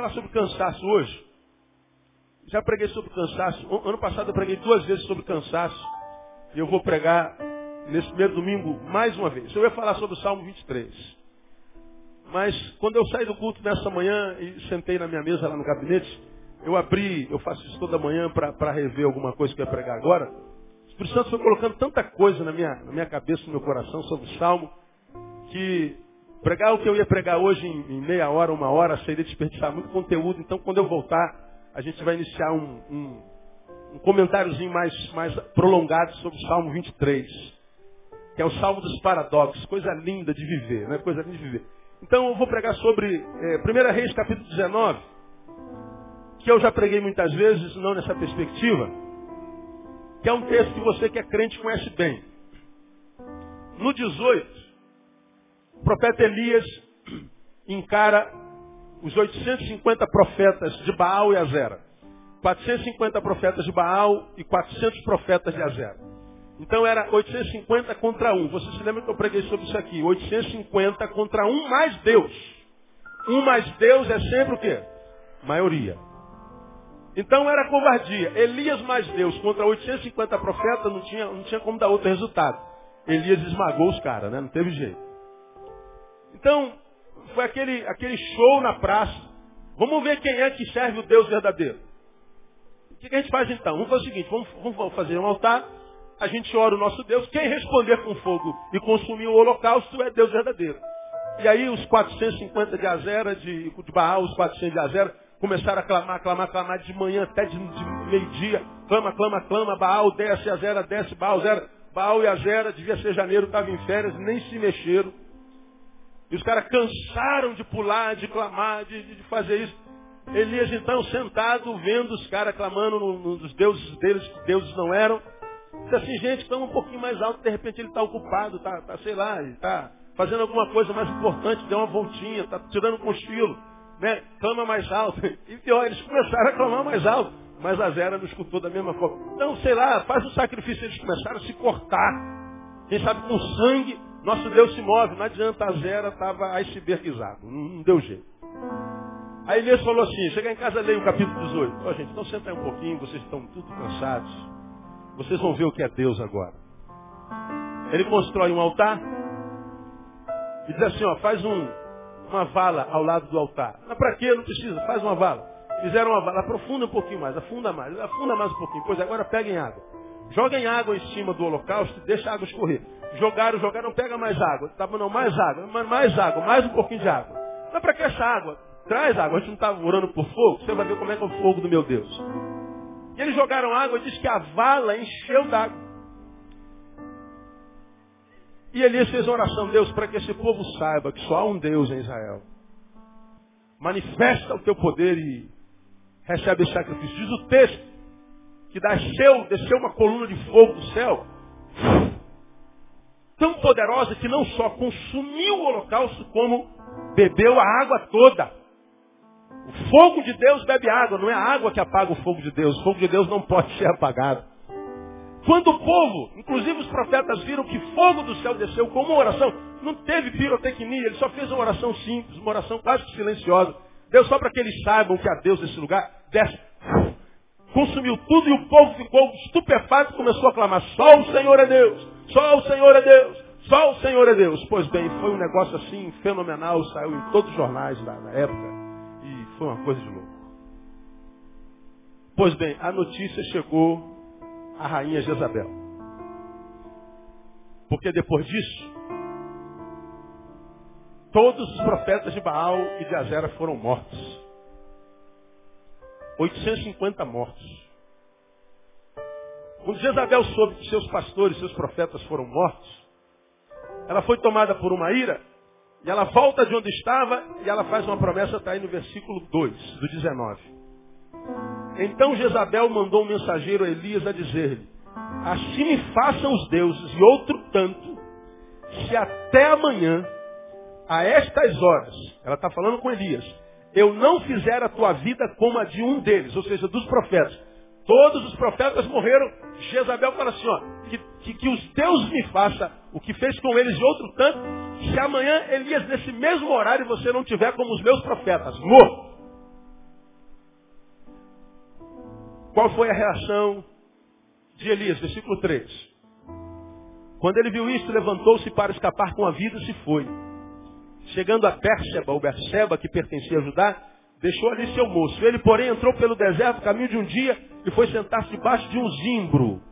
falar sobre cansaço hoje. Já preguei sobre cansaço. Ano passado eu preguei duas vezes sobre cansaço. E eu vou pregar nesse primeiro domingo mais uma vez. Eu ia falar sobre o Salmo 23. Mas quando eu saí do culto nessa manhã e sentei na minha mesa lá no gabinete, eu abri, eu faço isso toda manhã para rever alguma coisa que eu ia pregar agora. O Espírito Santo foi colocando tanta coisa na minha, na minha cabeça, no meu coração sobre o Salmo, que pregar o que eu ia pregar hoje em, em meia hora, uma hora, seria desperdiçar muito conteúdo. Então quando eu voltar, a gente vai iniciar um, um, um comentáriozinho mais, mais prolongado sobre o Salmo 23, que é o Salmo dos Paradoxos, coisa linda de viver, né? coisa linda de viver. Então eu vou pregar sobre é, 1 Reis capítulo 19, que eu já preguei muitas vezes, não nessa perspectiva, que é um texto que você que é crente conhece bem. No 18, o profeta Elias encara os 850 profetas de Baal e Azera. 450 profetas de Baal e 400 profetas de Azera. Então era 850 contra 1. Você se lembra que eu preguei sobre isso aqui? 850 contra 1 mais Deus. 1 mais Deus é sempre o quê? Maioria. Então era covardia. Elias mais Deus contra 850 profetas não tinha, não tinha como dar outro resultado. Elias esmagou os caras, né? Não teve jeito. Então, foi aquele, aquele show na praça. Vamos ver quem é que serve o Deus verdadeiro. O que, a gente faz então? Vamos fazer o seguinte, vamos, vamos fazer um altar a gente ora o nosso Deus, quem responder com fogo e consumir o holocausto é Deus verdadeiro. E aí os 450 de Azera, de, de Baal, os 400 de Azera, começaram a clamar, clamar, clamar de manhã até de, de meio-dia. Clama, clama, clama, Baal desce, Azera desce, Baal, Azera. Baal e Azera, devia ser janeiro, estavam em férias, nem se mexeram. E os caras cansaram de pular, de clamar, de, de fazer isso. Elias então sentado, vendo os caras clamando nos deuses deles, que deuses não eram. Diz assim, gente, estamos um pouquinho mais alto, de repente ele está ocupado, está, tá, sei lá, está fazendo alguma coisa mais importante, deu uma voltinha, está tirando um cochilo, né? Clama mais alto. E pior, eles começaram a clamar mais alto, mas a Zera não escutou da mesma forma. Então, sei lá, faz o sacrifício, eles começaram a se cortar. Quem sabe com sangue, nosso Deus se move. Não adianta, a Zera estava icebergizado, não, deu jeito. Aí Elias falou assim, chegar em casa, leia o capítulo 18. Ó, oh, gente, então senta aí um pouquinho, vocês estão tudo cansados. Vocês vão ver o que é Deus agora. Ele constrói um altar e diz assim, ó, faz um, uma vala ao lado do altar. Mas para quê? Não precisa, faz uma vala. Fizeram uma vala, aprofunda um pouquinho mais, afunda mais, afunda mais um pouquinho. Pois agora peguem água. Joguem água em cima do holocausto e deixa a água escorrer. Jogaram, jogaram, pega mais água. Tá, não, mais água, mais água, mais um pouquinho de água. Mas para que essa água? Traz água, a gente não está orando por fogo, você vai ver como é que é o fogo do meu Deus. E eles jogaram água diz que a vala encheu d'água. E Elias fez oração, Deus, para que esse povo saiba que só há um Deus em Israel. Manifesta o teu poder e recebe esse sacrifício. Diz o texto que desceu, desceu uma coluna de fogo do céu, tão poderosa que não só consumiu o holocausto, como bebeu a água toda. O fogo de Deus bebe água, não é a água que apaga o fogo de Deus. O fogo de Deus não pode ser apagado. Quando o povo, inclusive os profetas, viram que fogo do céu desceu com uma oração, não teve pirotecnia, ele só fez uma oração simples, uma oração quase silenciosa. Deus só para que eles saibam que há Deus nesse lugar, desce, consumiu tudo e o povo ficou estupefato e começou a clamar, só o Senhor é Deus, só o Senhor é Deus, só o Senhor é Deus. Pois bem, foi um negócio assim fenomenal, saiu em todos os jornais da, na época. Foi uma coisa de louco. Pois bem, a notícia chegou à rainha Jezabel. Porque depois disso, todos os profetas de Baal e de Azera foram mortos. 850 mortos. Quando Jezabel soube que seus pastores, seus profetas foram mortos, ela foi tomada por uma ira e ela volta de onde estava e ela faz uma promessa, está aí no versículo 2, do 19. Então Jezabel mandou um mensageiro a Elias a dizer-lhe, assim façam os deuses e outro tanto, se até amanhã, a estas horas, ela está falando com Elias, eu não fizer a tua vida como a de um deles, ou seja, dos profetas. Todos os profetas morreram. Jezabel fala assim, ó, que, que, que os deuses me façam o que fez com eles de outro tanto, se amanhã, Elias, nesse mesmo horário, você não tiver como os meus profetas, morto. Qual foi a reação de Elias? Versículo 3. Quando ele viu isso, levantou-se para escapar com a vida e se foi. Chegando a Pérseba, ou Berseba, que pertencia a Judá, deixou ali seu moço. Ele, porém, entrou pelo deserto, caminho de um dia, e foi sentar-se debaixo de um zimbro.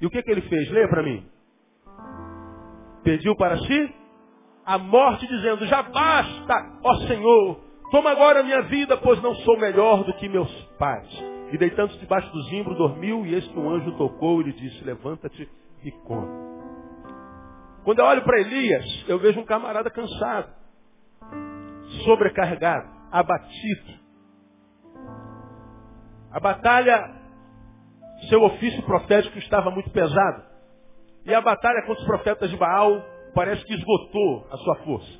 E o que, que ele fez? Leia para mim. Pediu para si a morte, dizendo, já basta, ó Senhor, toma agora a minha vida, pois não sou melhor do que meus pais. E deitando-se debaixo do zimbro, dormiu, e eis que um anjo tocou e lhe disse, levanta-te e come. Quando eu olho para Elias, eu vejo um camarada cansado, sobrecarregado, abatido. A batalha, seu ofício profético estava muito pesado. E a batalha contra os profetas de Baal parece que esgotou a sua força.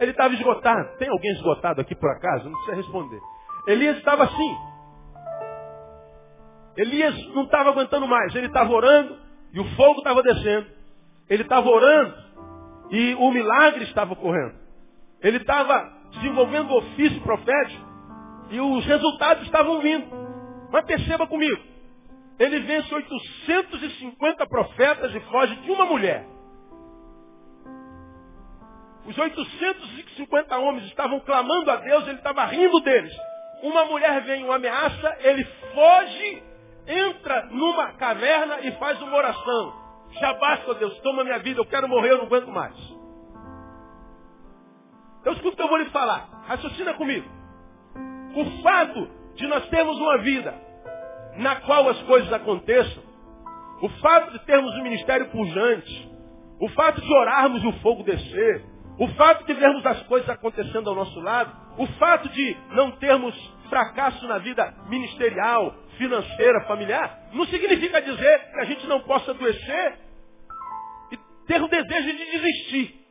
Ele estava esgotado. Tem alguém esgotado aqui por acaso? Não precisa responder. Elias estava assim. Elias não estava aguentando mais. Ele estava orando e o fogo estava descendo. Ele estava orando e o milagre estava ocorrendo. Ele estava desenvolvendo o ofício profético e os resultados estavam vindo. Mas perceba comigo. Ele vence 850 profetas e foge de uma mulher. Os 850 homens estavam clamando a Deus, ele estava rindo deles. Uma mulher vem, uma ameaça, ele foge, entra numa caverna e faz uma oração. Já basta, Deus, toma minha vida, eu quero morrer, eu não aguento mais. Eu escuto o que eu vou lhe falar. Raciocina comigo. O fato de nós termos uma vida na qual as coisas aconteçam, o fato de termos um ministério pujante, o fato de orarmos e o fogo descer, o fato de vermos as coisas acontecendo ao nosso lado, o fato de não termos fracasso na vida ministerial, financeira, familiar, não significa dizer que a gente não possa adoecer e ter o desejo de desistir.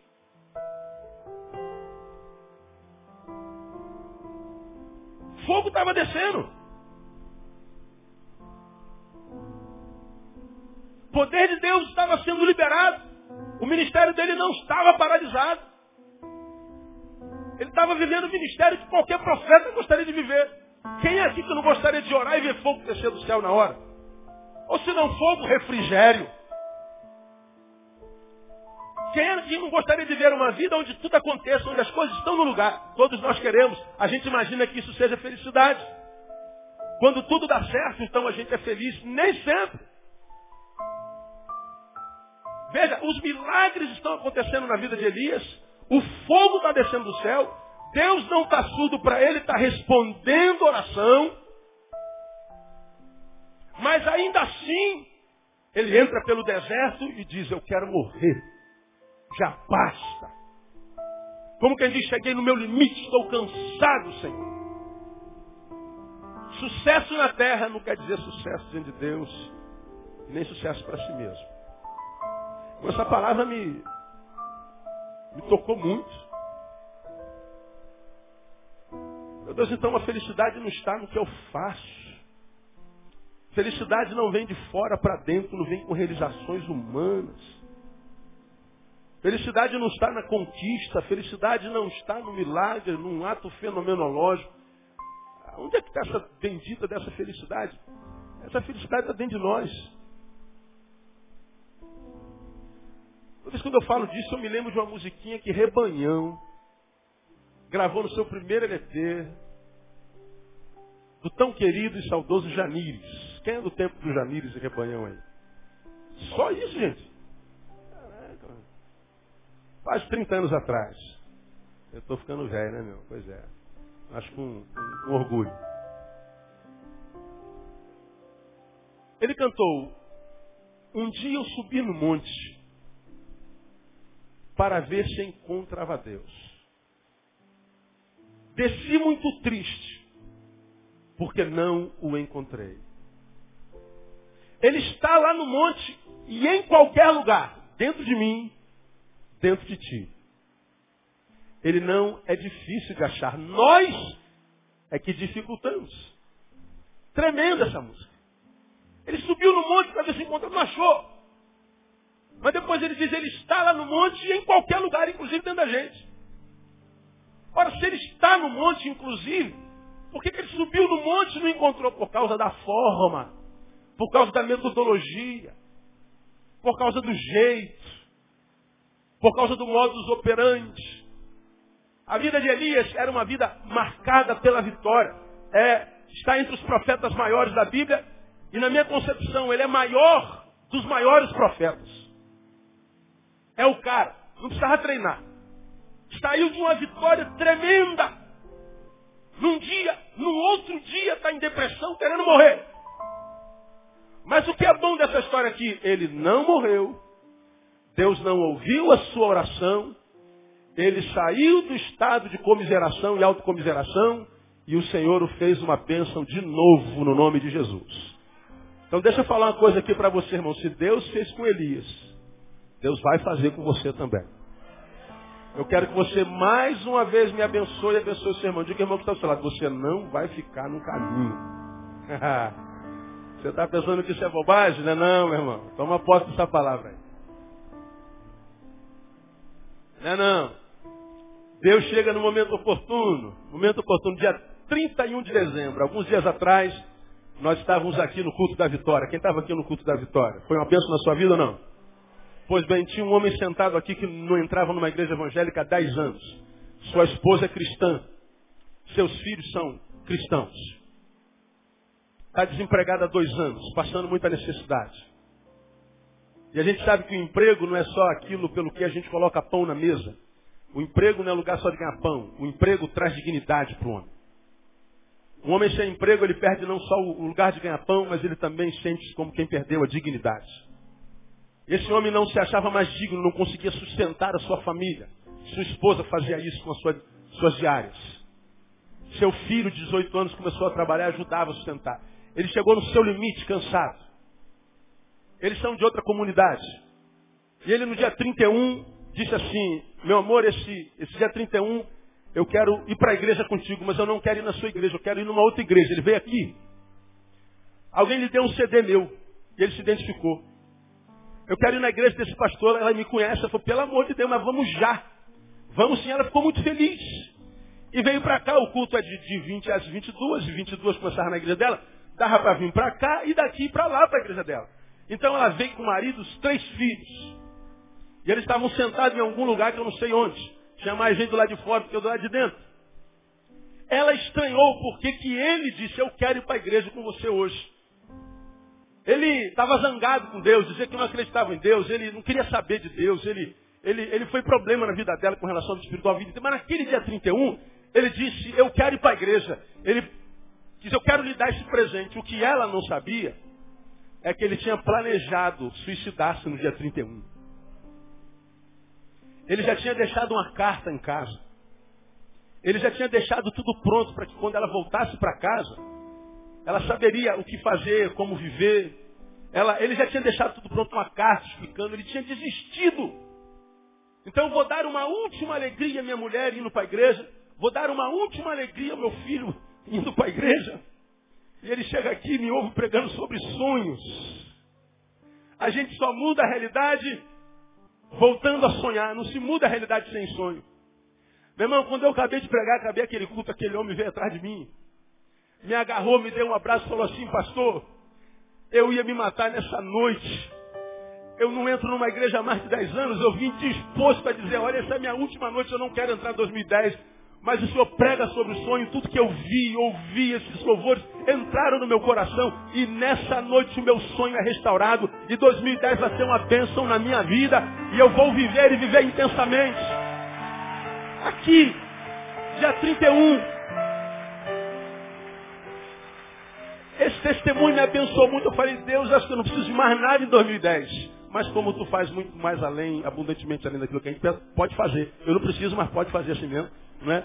Fogo estava descendo. O poder de Deus estava sendo liberado. O ministério dele não estava paralisado. Ele estava vivendo o ministério que qualquer profeta gostaria de viver. Quem é aqui que não gostaria de orar e ver fogo descer do céu na hora? Ou se não fogo, refrigério. Quem que não gostaria de ver uma vida onde tudo aconteça, onde as coisas estão no lugar? Todos nós queremos. A gente imagina que isso seja felicidade. Quando tudo dá certo, então a gente é feliz. Nem sempre. Veja, os milagres estão acontecendo na vida de Elias. O fogo está descendo do céu. Deus não está surdo para ele, está respondendo oração. Mas ainda assim, ele entra pelo deserto e diz, eu quero morrer. Já basta. Como quem diz, cheguei no meu limite, estou cansado, Senhor. Sucesso na terra não quer dizer sucesso diante de Deus, nem sucesso para si mesmo. Essa palavra me, me tocou muito. Meu Deus, então a felicidade não está no que eu faço. Felicidade não vem de fora para dentro, não vem com realizações humanas. Felicidade não está na conquista, felicidade não está no milagre, num ato fenomenológico. Onde é que está essa bendita dessa felicidade? Essa felicidade está dentro de nós. Toda vez quando eu falo disso, eu me lembro de uma musiquinha que Rebanhão gravou no seu primeiro LP, do tão querido e saudoso Janires. Quem é do tempo do Janires e Rebanhão aí? Só isso, gente. Quase 30 anos atrás. Eu estou ficando velho, né, meu? Pois é. Acho com, com, com orgulho. Ele cantou, um dia eu subi no monte para ver se encontrava Deus. Desci muito triste, porque não o encontrei. Ele está lá no monte e em qualquer lugar, dentro de mim, dentro de ti. Ele não é difícil de achar. Nós é que dificultamos. Tremenda essa música. Ele subiu no monte para ver se encontrava, não achou. Mas depois ele diz, ele está lá no monte e em qualquer lugar, inclusive dentro da gente. Ora, se ele está no monte, inclusive, Por que, que ele subiu no monte e não encontrou? Por causa da forma, por causa da metodologia, por causa do jeito, por causa do modus operandi. A vida de Elias era uma vida marcada pela vitória. É, está entre os profetas maiores da Bíblia e na minha concepção ele é maior dos maiores profetas. É o cara, não precisava treinar. Saiu de uma vitória tremenda. Num dia, no outro dia está em depressão, querendo morrer. Mas o que é bom dessa história aqui? Ele não morreu. Deus não ouviu a sua oração. Ele saiu do estado de comiseração e autocomiseração e o Senhor o fez uma bênção de novo no nome de Jesus. Então deixa eu falar uma coisa aqui para você, irmão. Se Deus fez com Elias, Deus vai fazer com você também. Eu quero que você mais uma vez me abençoe e abençoe o seu irmão. Diga, irmão, que está ao seu lado. Você não vai ficar no caminho. você está pensando que isso é bobagem? Não é não, meu irmão. Toma posse dessa palavra aí. Não é não. Deus chega no momento oportuno. Momento oportuno, dia 31 de dezembro. Alguns dias atrás, nós estávamos aqui no culto da vitória. Quem estava aqui no culto da vitória? Foi uma bênção na sua vida ou não? Pois bem, tinha um homem sentado aqui que não entrava numa igreja evangélica há 10 anos. Sua esposa é cristã. Seus filhos são cristãos. Está desempregado há dois anos, passando muita necessidade. E a gente sabe que o emprego não é só aquilo pelo que a gente coloca pão na mesa. O emprego não é lugar só de ganhar pão. O emprego traz dignidade para o homem. Um homem sem emprego, ele perde não só o lugar de ganhar pão, mas ele também sente como quem perdeu a dignidade. Esse homem não se achava mais digno, não conseguia sustentar a sua família. Sua esposa fazia isso com as suas, suas diárias. Seu filho de 18 anos começou a trabalhar, ajudava a sustentar. Ele chegou no seu limite, cansado. Eles são de outra comunidade. E ele no dia 31 disse assim, meu amor, esse, esse dia 31 eu quero ir para a igreja contigo, mas eu não quero ir na sua igreja, eu quero ir numa outra igreja. Ele veio aqui. Alguém lhe deu um CD meu. E ele se identificou. Eu quero ir na igreja desse pastor, ela me conhece. Ela falou, pelo amor de Deus, mas vamos já. Vamos sim, ela ficou muito feliz. E veio para cá, o culto é de, de 20 às 22, e 22 começaram na igreja dela. Dava para vir para cá e daqui para lá para a igreja dela. Então ela veio com o marido, os três filhos. E eles estavam sentados em algum lugar que eu não sei onde. Tinha mais gente do lado de fora do que do lado de dentro. Ela estranhou porque que ele disse, eu quero ir para a igreja com você hoje. Ele estava zangado com Deus, dizia que não acreditava em Deus, ele não queria saber de Deus, ele, ele, ele foi problema na vida dela com relação ao espiritual vida. Mas naquele dia 31, ele disse, eu quero ir para a igreja. Ele disse, eu quero lhe dar esse presente. O que ela não sabia é que ele tinha planejado suicidar-se no dia 31. Ele já tinha deixado uma carta em casa. Ele já tinha deixado tudo pronto para que quando ela voltasse para casa, ela saberia o que fazer, como viver. Ela, ele já tinha deixado tudo pronto, uma carta explicando, ele tinha desistido. Então vou dar uma última alegria à minha mulher indo para a igreja. Vou dar uma última alegria ao meu filho indo para a igreja. E ele chega aqui e me ouve pregando sobre sonhos. A gente só muda a realidade voltando a sonhar. Não se muda a realidade sem sonho. Meu irmão, quando eu acabei de pregar, acabei aquele culto, aquele homem veio atrás de mim. Me agarrou, me deu um abraço e falou assim, pastor, eu ia me matar nessa noite. Eu não entro numa igreja há mais de 10 anos, eu vim disposto a dizer, olha, essa é a minha última noite, eu não quero entrar em 2010. Mas o Senhor prega sobre o sonho, tudo que eu vi, ouvi, esses louvores entraram no meu coração. E nessa noite o meu sonho é restaurado. E 2010 vai ser uma bênção na minha vida. E eu vou viver e viver intensamente. Aqui, dia 31. Esse testemunho me abençoou muito. Eu falei, Deus, acho que eu não preciso de mais nada em 2010. Mas como tu faz muito mais além, abundantemente além daquilo que a gente pode fazer. Eu não preciso, mas pode fazer assim mesmo. Não é?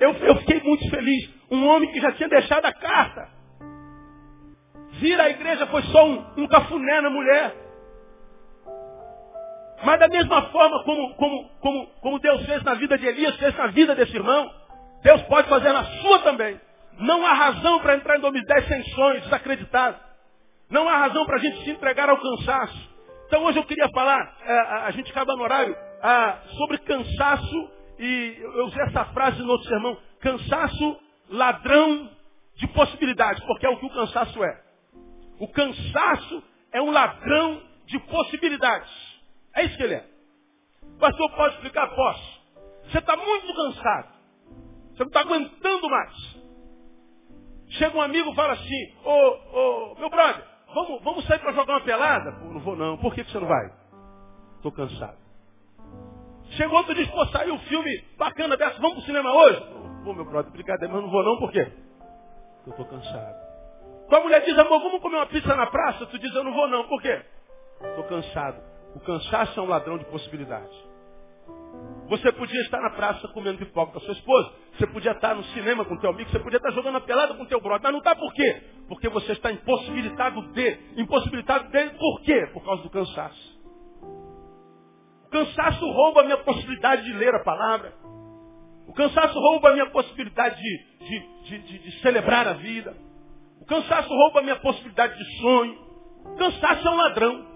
Eu, eu fiquei muito feliz. Um homem que já tinha deixado a carta. Vir à igreja foi só um, um cafuné na mulher. Mas da mesma forma como, como, como, como Deus fez na vida de Elias, fez na vida desse irmão, Deus pode fazer na sua também. Não há razão para entrar em 2010 sem sonhos, desacreditado. Não há razão para a gente se entregar ao cansaço. Então hoje eu queria falar, a, é, a, a gente acaba no horário, a, sobre cansaço e eu usei essa frase no outro sermão, cansaço ladrão de possibilidades, porque é o que o cansaço é. O cansaço é um ladrão de possibilidades. É isso que ele é. Pastor, pode explicar? Posso. Você está muito cansado. Você não está aguentando mais. Chega um amigo e fala assim, ô, ô, meu brother, vamos, vamos sair para jogar uma pelada? Pô, não vou não. Por que, que você não vai? Estou cansado. Chegou outro diz, pô, saiu um filme bacana dessa, vamos pro cinema hoje? Pô, meu brother, brincadeira, mas não vou não, por quê? Eu estou cansado. Tua mulher diz, amor, vamos comer uma pizza na praça? Tu diz, eu não vou não, por quê? Estou cansado. O cansaço é um ladrão de possibilidades. Você podia estar na praça comendo pipoca com a sua esposa. Você podia estar no cinema com teu amigo. Você podia estar jogando a pelada com teu brother. Mas não está por quê? Porque você está impossibilitado de. Impossibilitado de por quê? Por causa do cansaço. Cansaço rouba a minha possibilidade de ler a palavra. O cansaço rouba a minha possibilidade de, de, de, de celebrar a vida. O cansaço rouba a minha possibilidade de sonho. O cansaço é um ladrão.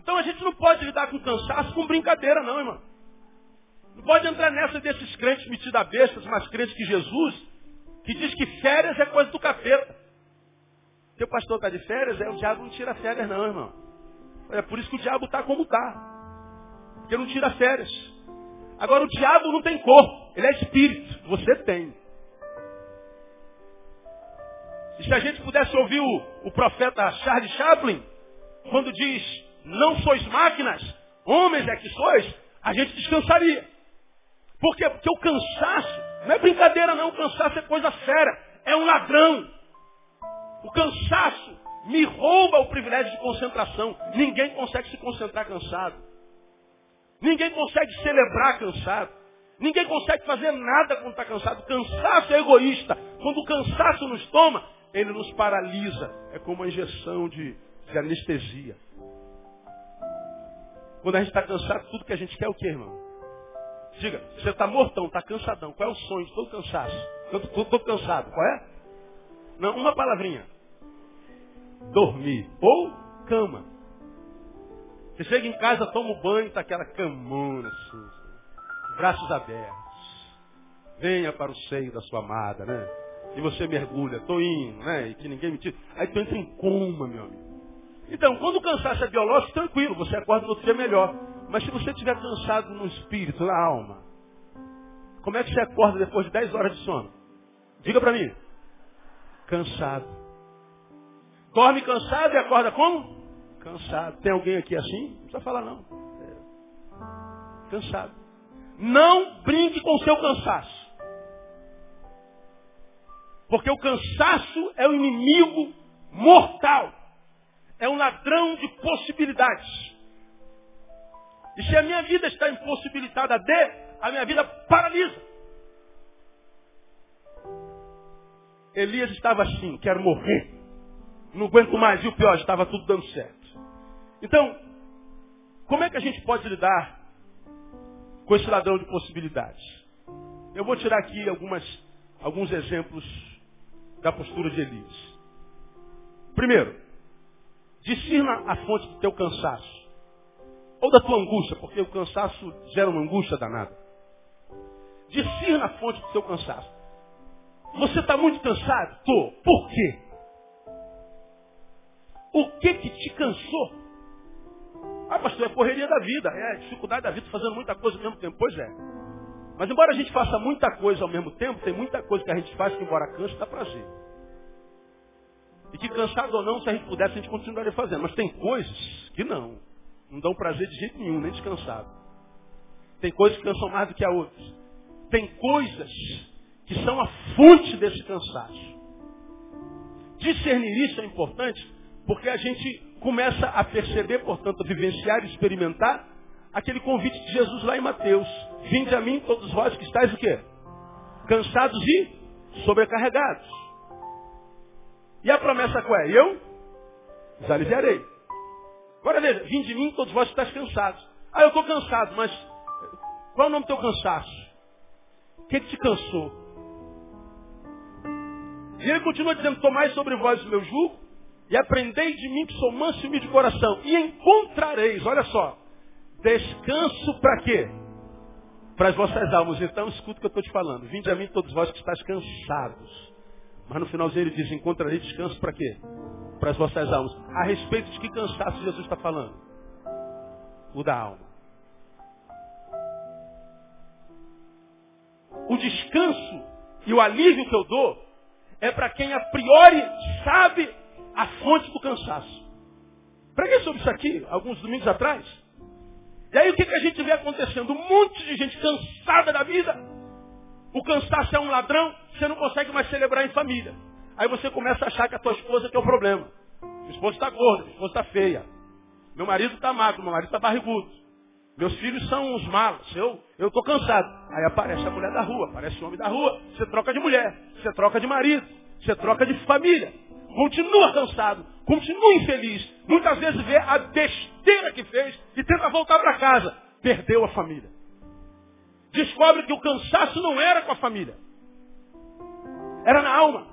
Então a gente não pode lidar com cansaço com brincadeira, não, irmão. Não pode entrar nessa desses crentes metidos a bestas, mais crentes que Jesus, que diz que férias é coisa do capeta. Teu pastor está de férias, é o diabo não tira férias, não, irmão. É por isso que o diabo está como está. Porque não tira férias. Agora o diabo não tem corpo, ele é espírito. Você tem. E se a gente pudesse ouvir o, o profeta Charles Chaplin, quando diz, não sois máquinas, homens é que sois, a gente descansaria. Por quê? Porque o cansaço não é brincadeira não, o cansaço é coisa séria, é um ladrão. O cansaço me rouba o privilégio de concentração. Ninguém consegue se concentrar cansado. Ninguém consegue celebrar cansado. Ninguém consegue fazer nada quando está cansado. Cansaço é egoísta. Quando o cansaço nos toma, ele nos paralisa. É como uma injeção de, de anestesia. Quando a gente está cansado, tudo que a gente quer é o que, irmão? Diga, você está mortão, está cansadão. Qual é o sonho de todo cansaço? Estou cansado. Qual é? Não, uma palavrinha. Dormir. Ou cama. Você chega em casa, toma um banho, está aquela camona assim. Braços abertos. Venha para o seio da sua amada, né? E você mergulha, tô indo, né? E que ninguém me tira. Aí tu entra em coma, meu amigo. Então, quando o cansaço é biológico, tranquilo, você acorda no outro dia melhor. Mas se você estiver cansado no espírito, na alma, como é que você acorda depois de 10 horas de sono? Diga para mim. Cansado. Dorme cansado e acorda como? Cansado. Tem alguém aqui assim? Não precisa falar não. É. Cansado. Não brinque com o seu cansaço. Porque o cansaço é o inimigo mortal. É um ladrão de possibilidades. E se a minha vida está impossibilitada de, a minha vida paralisa. Elias estava assim, quero morrer. Não aguento mais. E o pior, estava tudo dando certo. Então, como é que a gente pode lidar com esse ladrão de possibilidades? Eu vou tirar aqui algumas, alguns exemplos da postura de Elias. Primeiro, discirna a fonte do teu cansaço. Ou da tua angústia, porque o cansaço gera uma angústia danada. Discirna a fonte do teu cansaço. Você está muito cansado? Tô. Por quê? O que que te cansou? Ah, pastor, é a correria da vida, é a dificuldade da vida, fazendo muita coisa ao mesmo tempo. Pois é. Mas embora a gente faça muita coisa ao mesmo tempo, tem muita coisa que a gente faz que embora canse, dá prazer. E que cansado ou não, se a gente pudesse, a gente continuaria fazendo. Mas tem coisas que não. Não dão prazer de jeito nenhum, nem descansado. Tem coisas que cansam mais do que a outras. Tem coisas que são a fonte desse cansaço. Discernir isso é importante porque a gente começa a perceber, portanto, a vivenciar e experimentar aquele convite de Jesus lá em Mateus. Vinde a mim todos vós que estáis o quê? Cansados e sobrecarregados. E a promessa qual é? Eu os aliviarei. Agora veja, vinde de mim todos vós que estáis cansados. Ah, eu estou cansado, mas qual é o nome do teu cansaço? O que, que te cansou? E ele continua dizendo, tomai sobre vós o meu jugo e aprendei de mim que sou manso e humilde de coração. E encontrareis, olha só, Descanso para quê? Para as vossas almas. Então escuta o que eu estou te falando. Vinde a mim todos vós que estáis cansados. Mas no finalzinho ele diz, encontrarei descanso para quê? Para as vossas almas. A respeito de que cansaço Jesus está falando? O da alma. O descanso e o alívio que eu dou é para quem a priori sabe a fonte do cansaço. Preguei sobre isso aqui alguns domingos atrás. E aí o que, que a gente vê acontecendo? Um monte de gente cansada da vida. O cansaço é um ladrão, você não consegue mais celebrar em família. Aí você começa a achar que a tua esposa que é o problema. Minha esposa está gorda, minha esposa está feia. Meu marido está magro, meu marido está barrigudo. Meus filhos são uns malos. Eu estou cansado. Aí aparece a mulher da rua, aparece o homem da rua. Você troca de mulher, você troca de marido, você troca de família. Continua cansado, continua infeliz. Muitas vezes vê a besteira que fez e tenta voltar para casa. Perdeu a família. Descobre que o cansaço não era com a família. Era na alma.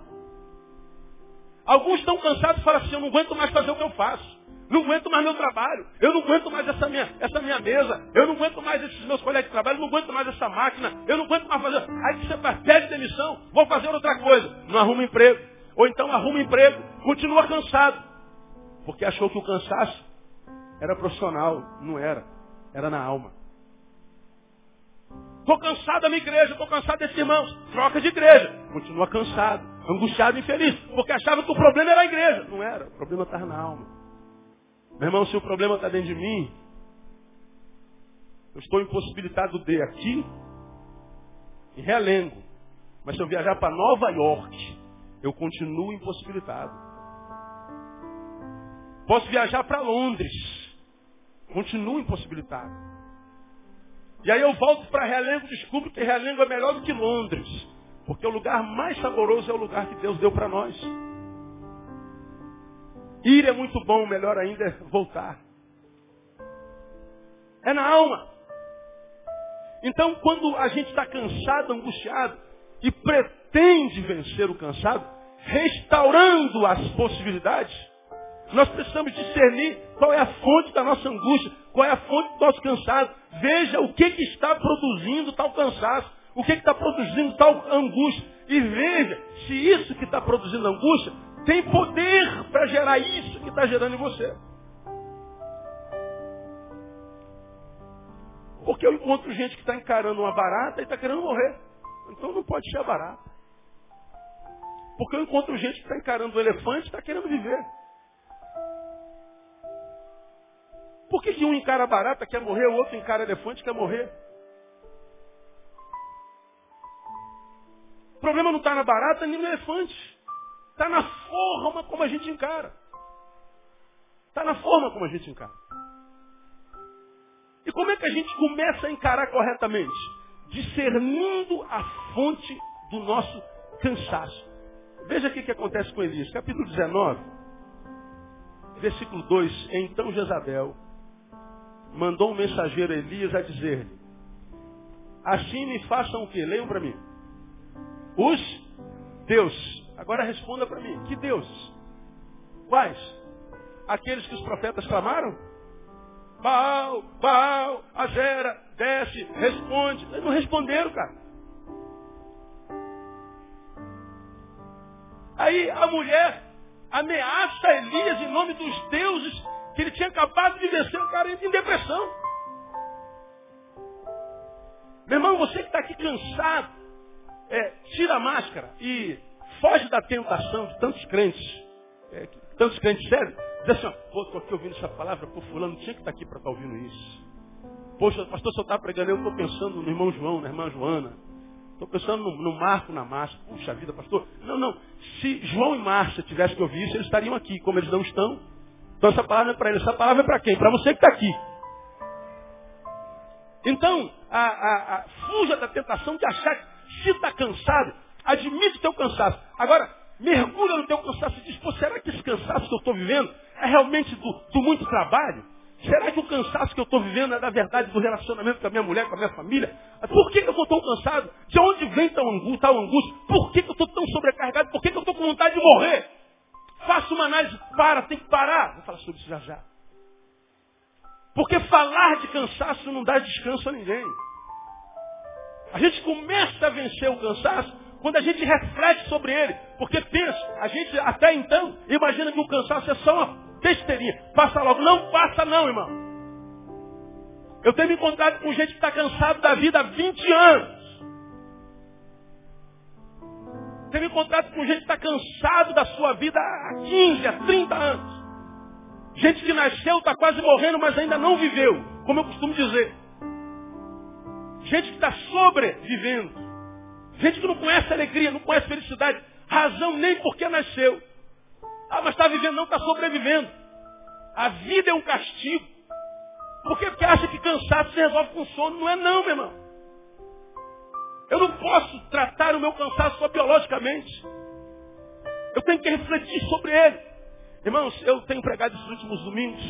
Alguns estão cansados e falam assim, eu não aguento mais fazer o que eu faço. Não aguento mais meu trabalho. Eu não aguento mais essa minha, essa minha mesa. Eu não aguento mais esses meus colegas de trabalho. Eu não aguento mais essa máquina. Eu não aguento mais fazer. Aí você pede demissão. Vou fazer outra coisa. Não arruma emprego. Ou então arruma emprego. Continua cansado. Porque achou que o cansaço era profissional. Não era. Era na alma. Estou cansado da minha igreja, estou cansado desses irmãos. Troca de igreja. Continua cansado, angustiado infeliz. Porque achava que o problema era a igreja. Não era. O problema estava na alma. Meu irmão, se o problema está dentro de mim, eu estou impossibilitado de aqui, em Realengo. Mas se eu viajar para Nova York, eu continuo impossibilitado. Posso viajar para Londres, continuo impossibilitado. E aí eu volto para Realengo e descubro que Realengo é melhor do que Londres. Porque o lugar mais saboroso é o lugar que Deus deu para nós. Ir é muito bom, melhor ainda é voltar. É na alma. Então, quando a gente está cansado, angustiado, e pretende vencer o cansado, restaurando as possibilidades, nós precisamos discernir qual é a fonte da nossa angústia, qual é a fonte do nosso cansado. Veja o que, que está produzindo tal cansaço, o que, que está produzindo tal angústia. E veja se isso que está produzindo angústia tem poder para gerar isso que está gerando em você. Porque eu encontro gente que está encarando uma barata e está querendo morrer. Então não pode ser a barata. Porque eu encontro gente que está encarando o elefante e está querendo viver. Por que, que um encara barata quer morrer, o outro encara elefante quer morrer? O problema não está na barata nem no elefante. Está na forma como a gente encara. Está na forma como a gente encara. E como é que a gente começa a encarar corretamente? Discernindo a fonte do nosso cansaço. Veja o que acontece com Elias. Capítulo 19, versículo 2. Então Jezabel mandou um mensageiro a Elias a dizer-lhe, assim me façam o que? Leiam para mim. Os Deus. Agora responda para mim, que Deus? Quais? Aqueles que os profetas clamaram? Baal, Baal, Azera, desce, responde. Eles não responderam, cara. Aí a mulher ameaça Elias em nome dos deuses que ele tinha acabado de vencer o cara em depressão. Meu irmão, você que está aqui cansado, é, tira a máscara e foge da tentação de tantos crentes, é, tantos crentes sérios, diz assim, ó, pô, estou aqui ouvindo essa palavra, pô, fulano tinha que estar tá aqui para estar tá ouvindo isso. Poxa, pastor, eu está pregando, eu estou pensando no irmão João, na irmã Joana. Estou pensando no, no, Marco, na Márcia. Puxa vida, pastor. Não, não. Se João e Márcia tivessem que ouvir isso, eles estariam aqui. Como eles não estão, então essa palavra é para ele. Essa palavra é para quem? Para você que está aqui. Então, a, a, a, fuja da tentação de achar que se está cansado, admite o teu cansaço. Agora, mergulha no teu cansaço e diz, pô, será que esse cansaço que eu estou vivendo é realmente do, do muito trabalho? Será que o cansaço que eu estou vivendo é da verdade do relacionamento com a minha mulher, com a minha família? Por que, que eu estou tão cansado? De onde vem tal angústia? Tal angústia? Por que, que eu estou tão sobrecarregado? Por que, que eu estou com vontade de morrer? Faça uma análise, para, tem que parar. Vou falar sobre isso já já. Porque falar de cansaço não dá descanso a ninguém. A gente começa a vencer o cansaço Quando a gente reflete sobre ele, porque pensa, a gente até então imagina que o cansaço é só uma besteirinha. Passa logo. Não passa não, irmão. Eu tenho me encontrado com gente que está cansado da vida há 20 anos. Tenho me encontrado com gente que está cansado da sua vida há 15, há 30 anos. Gente que nasceu, está quase morrendo, mas ainda não viveu, como eu costumo dizer. Gente que está sobrevivendo. Gente que não conhece alegria, não conhece felicidade. Razão nem porque nasceu. Ah, mas está vivendo, não está sobrevivendo. A vida é um castigo. Por que porque acha que cansaço se resolve com sono? Não é não, meu irmão. Eu não posso tratar o meu cansaço só biologicamente. Eu tenho que refletir sobre ele. Irmãos, eu tenho pregado esses últimos domingos.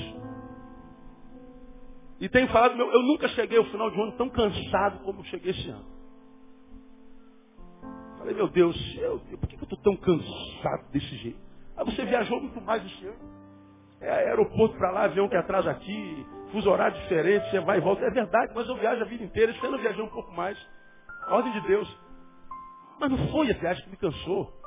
E tenho falado, meu, eu nunca cheguei ao final de um ano tão cansado como cheguei esse ano. Falei, meu Deus, eu, por que eu estou tão cansado desse jeito? Você viajou muito mais esse ano. É aeroporto para lá, avião que atrasa aqui, fuso horário diferente, você vai e volta. É verdade, mas eu viajo a vida inteira. Esse ano eu viajei um pouco mais. Ordem de Deus. Mas não foi a viagem que me cansou.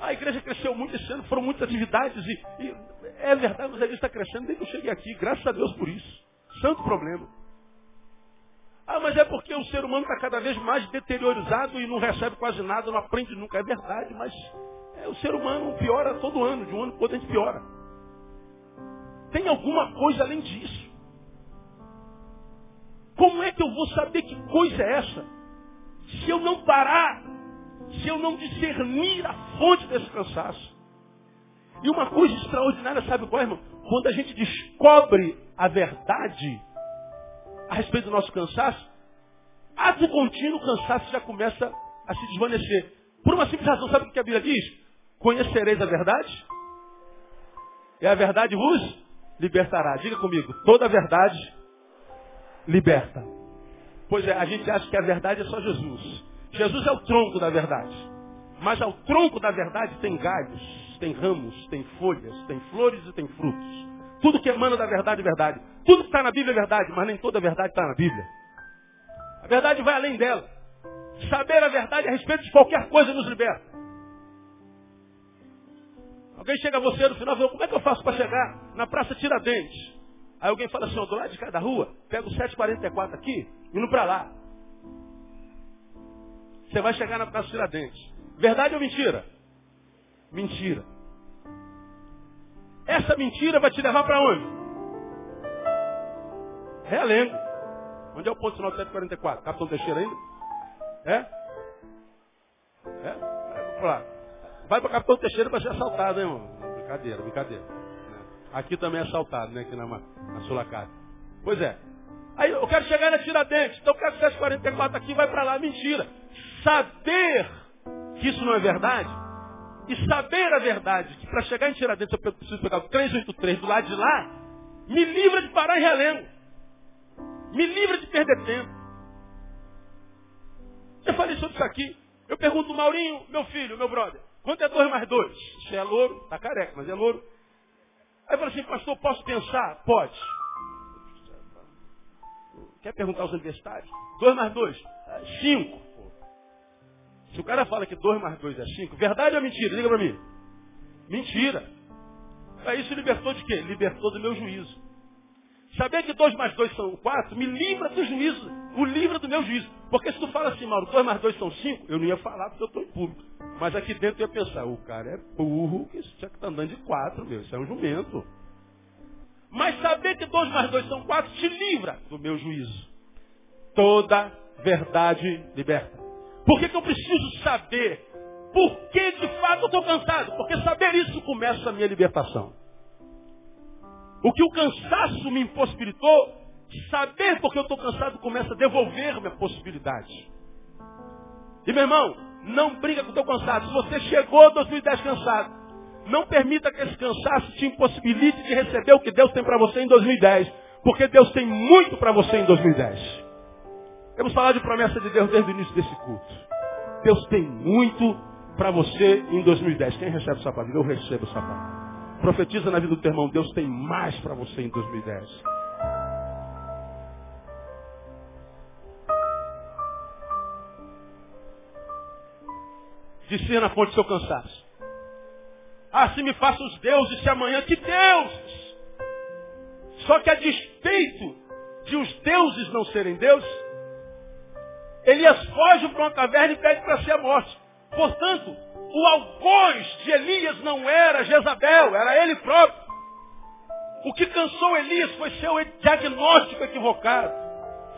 A igreja cresceu muito esse ano, foram muitas atividades e, e é verdade, mas a igreja está crescendo desde que eu cheguei aqui, graças a Deus por isso. Santo problema. Ah, mas é porque o ser humano está cada vez mais deteriorizado e não recebe quase nada, não aprende nunca. É verdade, mas é, o ser humano piora todo ano, de um ano para outro a gente piora. Tem alguma coisa além disso. Como é que eu vou saber que coisa é essa? Se eu não parar, se eu não discernir a fonte desse cansaço. E uma coisa extraordinária, sabe qual, irmão? Quando a gente descobre a verdade a respeito do nosso cansaço, ato contínuo o cansaço já começa a se desvanecer. Por uma simples razão, sabe o que a Bíblia diz? Conhecereis a verdade? E a verdade vos libertará. Diga comigo, toda a verdade liberta. Pois é, a gente acha que a verdade é só Jesus. Jesus é o tronco da verdade. Mas ao tronco da verdade tem galhos, tem ramos, tem folhas, tem flores e tem frutos. Tudo que emana da verdade é verdade. Tudo que está na Bíblia é verdade, mas nem toda a verdade está na Bíblia. A verdade vai além dela. Saber a verdade a respeito de qualquer coisa nos liberta. Alguém chega a você no final e fala, como é que eu faço para chegar na Praça Tiradentes? Aí alguém fala assim, ó, do lado de cada rua, pega o 744 aqui, indo para lá. Você vai chegar na Praça Tiradentes. Verdade ou mentira? Mentira. Essa mentira vai te levar para onde? Realengo. Onde é o ponto final 744? Capitão Teixeira ainda? É? É? Vai Vai para Capitão Teixeira para ser assaltado, hein, irmão? Brincadeira, brincadeira. Aqui também é assaltado, né? Aqui na, na. Pois é. Aí eu quero chegar na Tiradentes, então eu quero 744 aqui, vai para lá. Mentira. Saber que isso não é verdade e saber a verdade, que para chegar em Tiradentes eu preciso pegar o 383 do lado de lá, me livra de parar em Realengo. Me livra de perder tempo. Eu falei sobre isso aqui. Eu pergunto, Maurinho, meu filho, meu brother, quanto é 2 mais 2? Isso é louro, tá careca, mas é louro. Aí eu falei assim, pastor, posso pensar? Pode. Quer perguntar aos universitários? 2 mais 2? 5. Se o cara fala que 2 mais 2 é 5, verdade ou mentira? Liga para mim. Mentira. Aí isso libertou de quê? Libertou do meu juízo. Saber que 2 mais 2 são 4 me livra do juízo. O livra do meu juízo. Porque se tu fala assim, Mauro, 2 mais 2 são 5, eu não ia falar porque eu estou em público. Mas aqui dentro eu ia pensar, o cara é burro, que isso tinha que estar tá andando de 4, meu. Isso é um jumento. Mas saber que 2 mais 2 são 4 te livra do meu juízo. Toda verdade liberta. Por que, que eu preciso saber? Por que de fato eu estou cansado? Porque saber isso começa a minha libertação. O que o cansaço me impossibilitou, saber porque eu estou cansado começa a devolver-me a possibilidade. E meu irmão, não briga com o teu cansado. Se você chegou a 2010 cansado, não permita que esse cansaço te impossibilite de receber o que Deus tem para você em 2010. Porque Deus tem muito para você em 2010. Vamos falar de promessa de Deus desde o início desse culto. Deus tem muito para você em 2010. Quem recebe essa palavra? Eu recebo essa palavra. Profetiza na vida do teu irmão. Deus tem mais para você em 2010. Discir na fonte do seu cansaço. Ah, se me façam os deuses, se amanhã, que deuses! Só que a despeito de os deuses não serem deuses, Elias foge para uma caverna e pede para ser a morte. Portanto, o algoz de Elias não era Jezabel, era ele próprio. O que cansou Elias foi seu diagnóstico equivocado.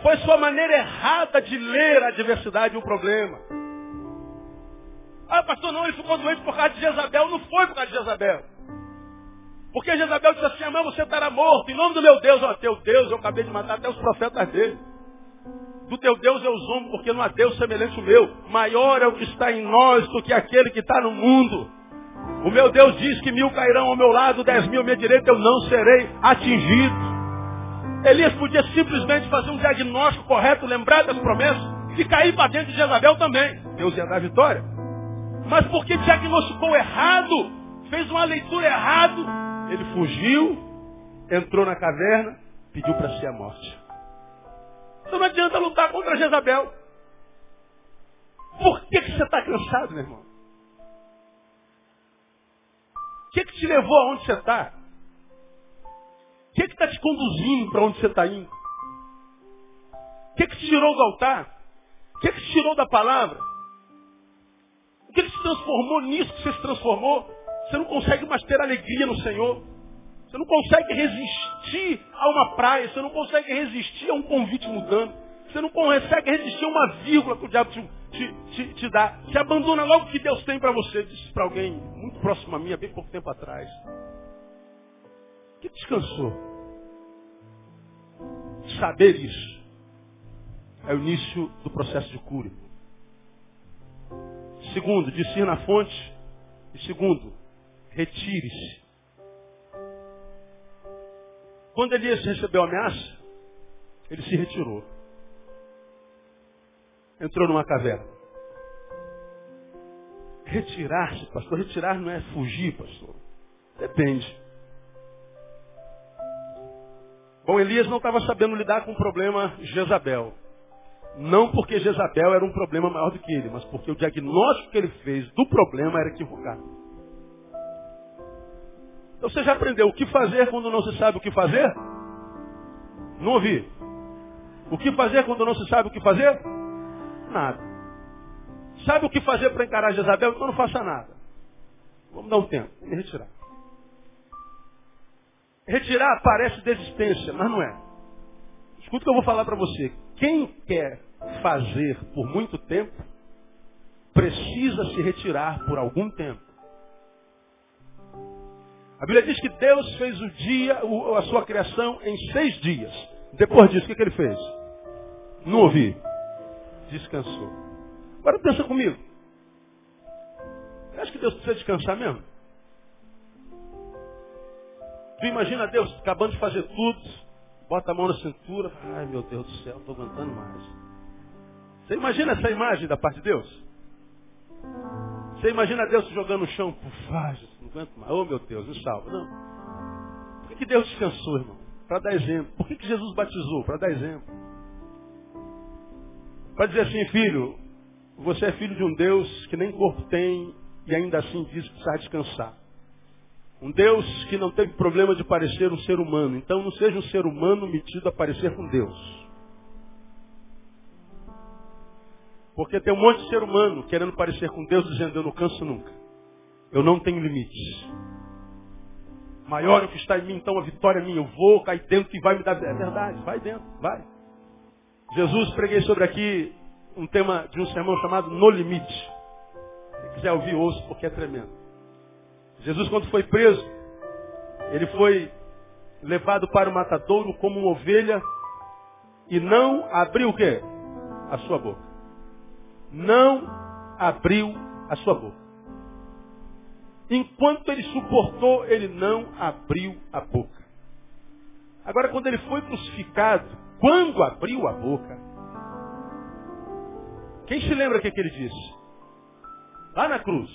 Foi sua maneira errada de ler a adversidade e o problema. Ah, pastor, não, ele ficou doente por causa de Jezabel. Não foi por causa de Jezabel. Porque Jezabel disse assim, amém, você estará morto. Em nome do meu Deus, ó, teu Deus, eu acabei de matar até os profetas dele. Do teu Deus eu zombo, porque não há Deus semelhante ao meu. Maior é o que está em nós do que aquele que está no mundo. O meu Deus diz que mil cairão ao meu lado, dez mil à minha direita, eu não serei atingido. Elias podia simplesmente fazer um diagnóstico correto, lembrar das promessas, e cair para dentro de Jezabel também. Deus ia dar vitória. Mas porque diagnosticou errado, fez uma leitura errada, ele fugiu, entrou na caverna, pediu para si a morte. Então não adianta lutar contra Jezabel. Por que, que você está cansado, meu irmão? O que, que te levou aonde você está? O que está te conduzindo para onde você está indo? O que, que te tirou do altar? O que, que te tirou da palavra? O que, que se transformou nisso que você se transformou? Você não consegue mais ter alegria no Senhor. Você não consegue resistir a uma praia. Você não consegue resistir a um convite mudando. Você não consegue resistir a uma vírgula que o diabo te, te, te, te dá. Você abandona logo o que Deus tem para você. Disse para alguém muito próximo a mim, há bem pouco tempo atrás. Que descansou. Saber isso é o início do processo de cura. Segundo, discir na fonte. E segundo, retire-se. Quando Elias recebeu a ameaça, ele se retirou entrou numa caverna. Retirar-se, pastor, retirar não é fugir, pastor. Depende. Bom, Elias não estava sabendo lidar com o problema Jezabel. Não porque Jezabel era um problema maior do que ele, mas porque o diagnóstico que ele fez do problema era equivocado. Então você já aprendeu o que fazer quando não se sabe o que fazer? Não ouvi. O que fazer quando não se sabe o que fazer? nada. Sabe o que fazer para encarar Jezabel? Então não faça nada. Vamos dar um tempo. Retirar. Retirar parece desistência, mas não é. Escuta o que eu vou falar para você. Quem quer fazer por muito tempo, precisa se retirar por algum tempo. A Bíblia diz que Deus fez o dia, a sua criação em seis dias. Depois disso, o que, que ele fez? Não ouvi descansou. Agora pensa comigo. Você acha que Deus precisa descansar mesmo? Tu imagina Deus acabando de fazer tudo, bota a mão na cintura, ai meu Deus do céu, estou aguentando mais. Você imagina essa imagem da parte de Deus? Você imagina Deus jogando no chão, pufagem, não aguento mais, oh meu Deus, me salva. Não. Por que, que Deus descansou, irmão? Para dar exemplo. Por que, que Jesus batizou? Para dar exemplo. Para dizer assim, filho, você é filho de um Deus que nem corpo tem e ainda assim diz que precisa descansar. Um Deus que não teve problema de parecer um ser humano. Então não seja um ser humano metido a parecer com Deus. Porque tem um monte de ser humano querendo parecer com Deus, dizendo eu não canso nunca. Eu não tenho limites. Maior o que está em mim, então a vitória é minha. Eu vou cair dentro e vai me dar. É verdade, vai dentro, vai. Jesus, preguei sobre aqui um tema de um sermão chamado No Limite. Se quiser ouvir, ouço, porque é tremendo. Jesus, quando foi preso, ele foi levado para o matadouro como uma ovelha e não abriu o quê? A sua boca. Não abriu a sua boca. Enquanto ele suportou, ele não abriu a boca. Agora, quando ele foi crucificado, quando abriu a boca, quem se lembra o que, que ele disse? Lá na cruz.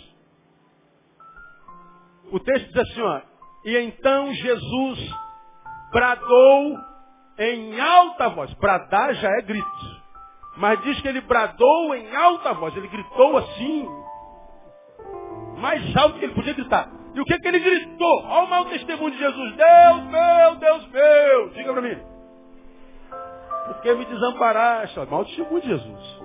O texto diz assim, ó, e então Jesus bradou em alta voz. Bradar já é grito. Mas diz que ele bradou em alta voz. Ele gritou assim, mais alto que ele podia gritar. E o que, que ele gritou? Olha o mau testemunho de Jesus. Deus meu, Deus meu. Diga para mim. Porque me desamparaste? Mau testemunho de Jesus.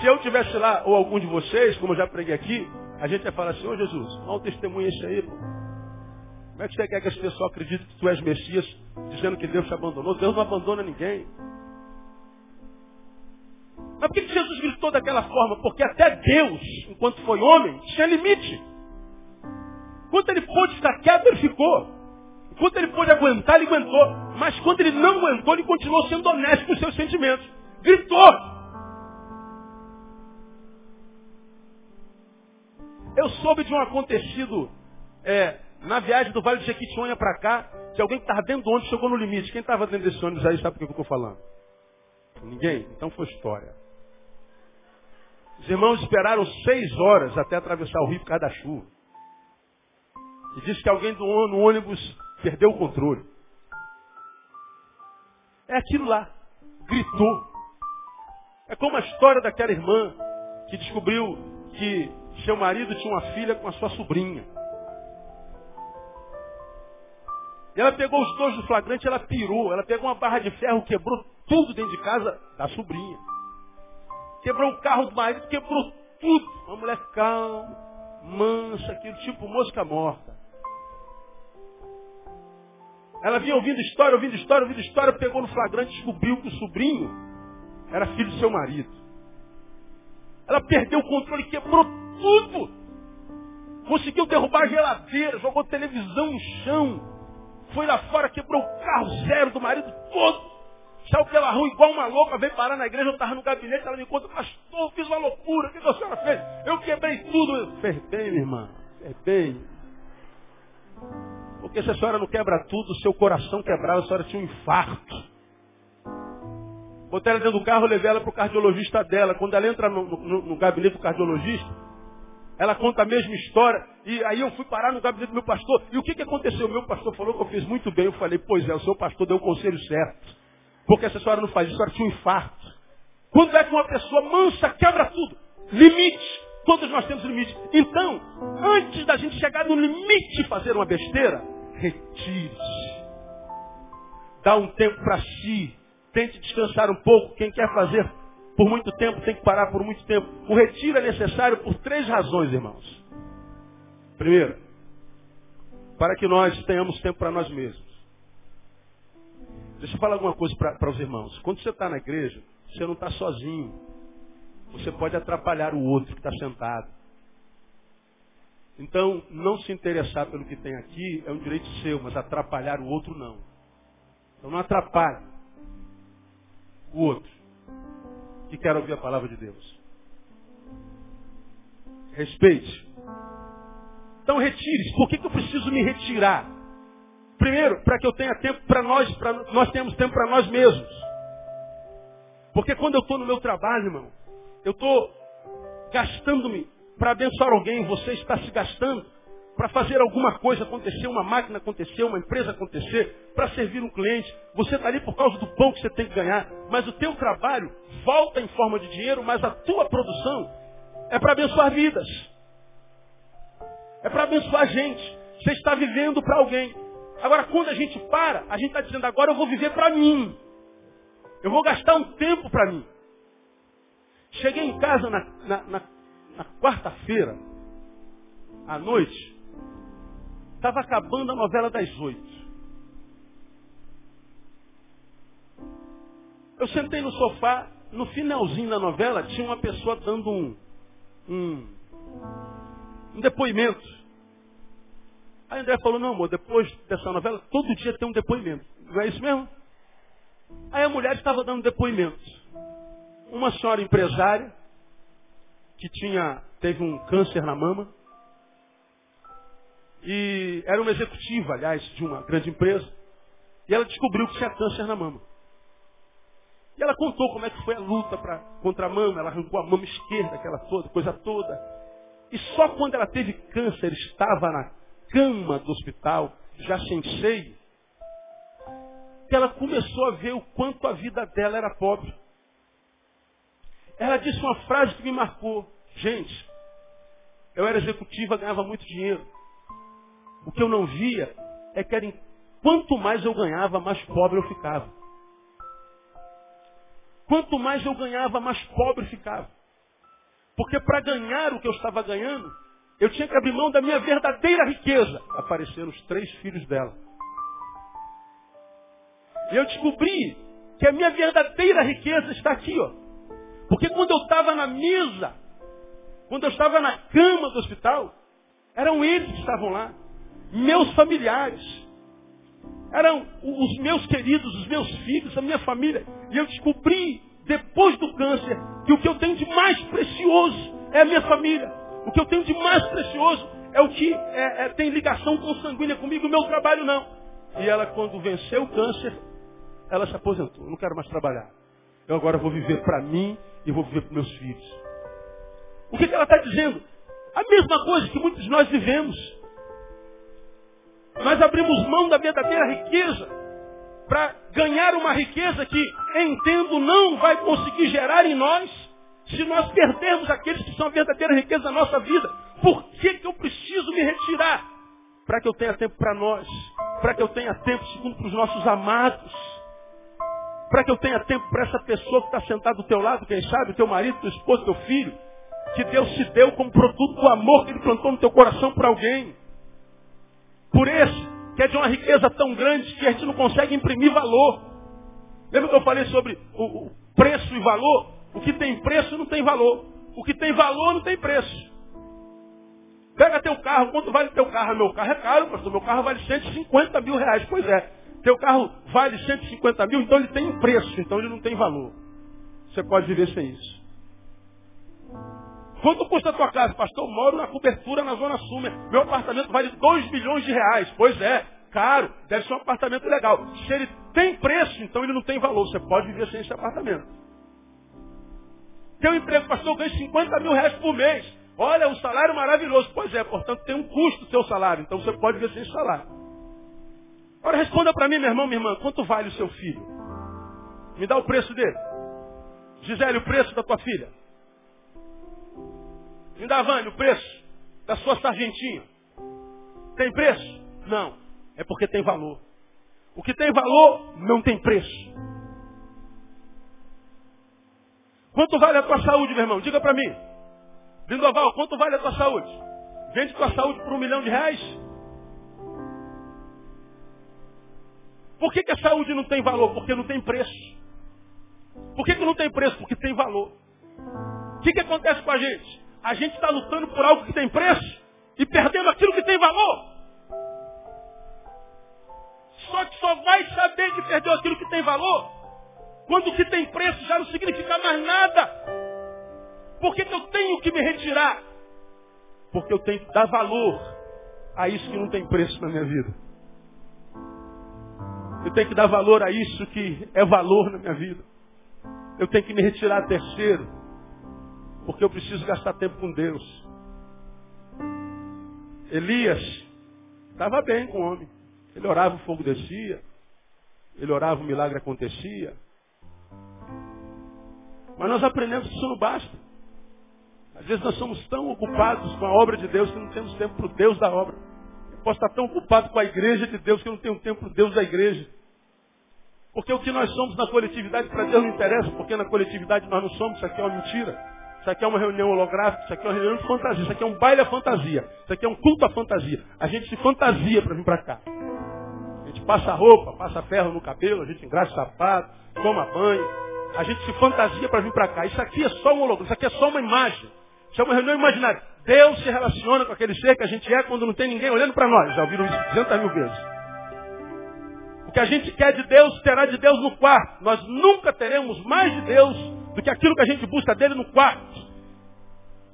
Se eu tivesse lá, ou algum de vocês, como eu já preguei aqui, a gente ia falar assim, ô oh, Jesus, mau testemunho esse aí, pô. Como é que você quer que as pessoas acreditem que tu és Messias, dizendo que Deus te abandonou? Deus não abandona ninguém. Mas por que Jesus gritou daquela forma? Porque até Deus, enquanto foi homem, tinha limite. Quando ele pôde ficar quieto, ele ficou. Quando ele pôde aguentar, ele aguentou. Mas quando ele não aguentou, ele continuou sendo honesto com os seus sentimentos. Gritou. Eu soube de um acontecido é, na viagem do Vale do Jequitinhonha para cá, que alguém que estava dentro do ônibus chegou no limite. Quem estava dentro desse ônibus aí sabe por que eu estou falando? Ninguém? Então foi história. Os irmãos esperaram seis horas até atravessar o rio por causa da chuva. E disse que alguém do, ônibus perdeu o controle. É aquilo lá. Gritou. É como a história daquela irmã que descobriu que seu marido tinha uma filha com a sua sobrinha. E ela pegou os dois do flagrante, ela pirou. Ela pegou uma barra de ferro, quebrou tudo dentro de casa da sobrinha. Quebrou o carro do marido, quebrou tudo. Uma mulher calma, mansa, aquilo tipo mosca morta. Ela vinha ouvindo história, ouvindo história, ouvindo história, pegou no flagrante, descobriu que o sobrinho era filho do seu marido. Ela perdeu o controle, quebrou tudo. Conseguiu derrubar a geladeira, jogou televisão no chão. Foi lá fora, quebrou o carro zero do marido todo. Saiu pela rua igual uma louca, veio parar na igreja, eu estava no gabinete, ela me conta, pastor, fiz uma loucura, o que a senhora fez? Eu quebrei tudo. Fez bem, minha irmã, fez bem. Porque se a senhora não quebra tudo, seu coração quebrava, a senhora tinha um infarto. Botei ela dentro do carro, levei ela para o cardiologista dela. Quando ela entra no, no, no gabinete do cardiologista, ela conta a mesma história. E aí eu fui parar no gabinete do meu pastor. E o que, que aconteceu? O meu pastor falou que eu fiz muito bem. Eu falei, pois é, o seu pastor deu o conselho certo. Porque essa senhora não faz isso, a senhora tinha um infarto. Quando é que uma pessoa mansa quebra tudo? Limite. Todos nós temos limite. Então, antes da gente chegar no limite de fazer uma besteira, retire-se. Dá um tempo para si. Tente descansar um pouco. Quem quer fazer por muito tempo, tem que parar por muito tempo. O retiro é necessário por três razões, irmãos. Primeiro, para que nós tenhamos tempo para nós mesmos. Deixa eu falar alguma coisa para os irmãos. Quando você está na igreja, você não está sozinho. Você pode atrapalhar o outro que está sentado. Então, não se interessar pelo que tem aqui é um direito seu, mas atrapalhar o outro não. Então não atrapalhe o outro que quer ouvir a palavra de Deus. Respeite. Então retire-se. Por que, que eu preciso me retirar? Primeiro, para que eu tenha tempo para nós, para nós tenhamos tempo para nós mesmos. Porque quando eu estou no meu trabalho, irmão, eu estou gastando-me para abençoar alguém, você está se gastando para fazer alguma coisa acontecer, uma máquina acontecer, uma empresa acontecer, para servir um cliente. Você está ali por causa do pão que você tem que ganhar. Mas o teu trabalho volta em forma de dinheiro, mas a tua produção é para abençoar vidas. É para abençoar gente. Você está vivendo para alguém. Agora, quando a gente para, a gente está dizendo, agora eu vou viver para mim. Eu vou gastar um tempo para mim. Cheguei em casa na, na, na, na quarta-feira, à noite, Estava acabando a novela das oito. Eu sentei no sofá, no finalzinho da novela tinha uma pessoa dando um, um, um depoimento. Aí André falou, não amor, depois dessa novela, todo dia tem um depoimento. Não é isso mesmo? Aí a mulher estava dando depoimento. Uma senhora empresária, que tinha, teve um câncer na mama, e era uma executiva, aliás, de uma grande empresa. E ela descobriu que tinha câncer na mama. E ela contou como é que foi a luta pra, contra a mama. Ela arrancou a mama esquerda, aquela toda, coisa toda. E só quando ela teve câncer, estava na cama do hospital, já sem seio, que ela começou a ver o quanto a vida dela era pobre. Ela disse uma frase que me marcou. Gente, Eu era executiva, ganhava muito dinheiro. O que eu não via é que era, quanto mais eu ganhava, mais pobre eu ficava. Quanto mais eu ganhava, mais pobre ficava. Porque para ganhar o que eu estava ganhando, eu tinha que abrir mão da minha verdadeira riqueza. Apareceram os três filhos dela. E eu descobri que a minha verdadeira riqueza está aqui, ó. Porque quando eu estava na mesa, quando eu estava na cama do hospital, eram eles que estavam lá. Meus familiares. Eram os meus queridos, os meus filhos, a minha família. E eu descobri, depois do câncer, que o que eu tenho de mais precioso é a minha família. O que eu tenho de mais precioso é o que é, é, tem ligação consanguínea comigo, o meu trabalho não. E ela, quando venceu o câncer, ela se aposentou. Não quero mais trabalhar. Eu agora vou viver para mim e vou viver para meus filhos. O que, que ela está dizendo? A mesma coisa que muitos de nós vivemos. Nós abrimos mão da verdadeira riqueza para ganhar uma riqueza que, entendo, não vai conseguir gerar em nós se nós perdermos aqueles que são a verdadeira riqueza da nossa vida. Por que, que eu preciso me retirar? Para que eu tenha tempo para nós. Para que eu tenha tempo, segundo, para os nossos amados para que eu tenha tempo para essa pessoa que está sentada do teu lado, quem sabe, teu marido, teu esposo, teu filho, que Deus te deu como produto do amor que Ele plantou no teu coração para alguém. Por esse, que é de uma riqueza tão grande que a gente não consegue imprimir valor. Lembra que eu falei sobre o, preço e valor? O que tem preço não tem valor. O que tem valor não tem preço. Pega teu carro, quanto vale teu carro? Meu carro é caro, pastor. Meu carro vale 150 mil reais. Pois é. Teu carro vale 150 mil, então ele tem um preço, então ele não tem valor. Você pode viver sem isso. Quanto custa a tua casa? Pastor, eu moro na cobertura na Zona Sul. Meu apartamento vale 2 milhões de reais. Pois é, caro. Deve ser um apartamento legal. Se ele tem preço, então ele não tem valor. Você pode viver sem esse apartamento. Teu emprego, pastor, eu ganho 50 mil reais por mês. Olha, um salário maravilhoso. Pois é, portanto tem um custo o seu salário. Então você pode viver sem salário. Agora responda para mim, meu irmão, minha irmã, quanto vale o seu filho? Me dá o preço dele. Gisele, o preço da tua filha. Me dá, Vânia, o preço da sua sargentinha. Tem preço? Não. É porque tem valor. O que tem valor não tem preço. Quanto vale a tua saúde, meu irmão? Diga para mim. Lindoval, quanto vale a tua saúde? Vende tua saúde por um milhão de reais? Por que, que a saúde não tem valor? Porque não tem preço. Por que, que não tem preço? Porque tem valor. O que, que acontece com a gente? A gente está lutando por algo que tem preço e perdendo aquilo que tem valor. Só que só vai saber que perdeu aquilo que tem valor quando o que tem preço já não significa mais nada. Por que, que eu tenho que me retirar? Porque eu tenho que dar valor a isso que não tem preço na minha vida. Eu tenho que dar valor a isso que é valor na minha vida. Eu tenho que me retirar terceiro. Porque eu preciso gastar tempo com Deus. Elias estava bem com o homem. Ele orava, o fogo descia. Ele orava, o milagre acontecia. Mas nós aprendemos que isso não basta. Às vezes nós somos tão ocupados com a obra de Deus que não temos tempo para o Deus da obra. Eu posso estar tão ocupado com a igreja de Deus que eu não tenho tempo para o Deus da igreja. Porque o que nós somos na coletividade para Deus não interessa, porque na coletividade nós não somos, isso aqui é uma mentira. Isso aqui é uma reunião holográfica, isso aqui é uma reunião de fantasia, isso aqui é um baile à fantasia, isso aqui é um culto à fantasia. A gente se fantasia para vir para cá. A gente passa roupa, passa ferro no cabelo, a gente engraxa sapato, toma banho. A gente se fantasia para vir para cá. Isso aqui é só um holograma, isso aqui é só uma imagem. Isso é uma reunião imaginária. Deus se relaciona com aquele ser que a gente é quando não tem ninguém olhando para nós. Já ouviram isso 200 mil vezes que a gente quer de Deus, terá de Deus no quarto. Nós nunca teremos mais de Deus do que aquilo que a gente busca dele no quarto.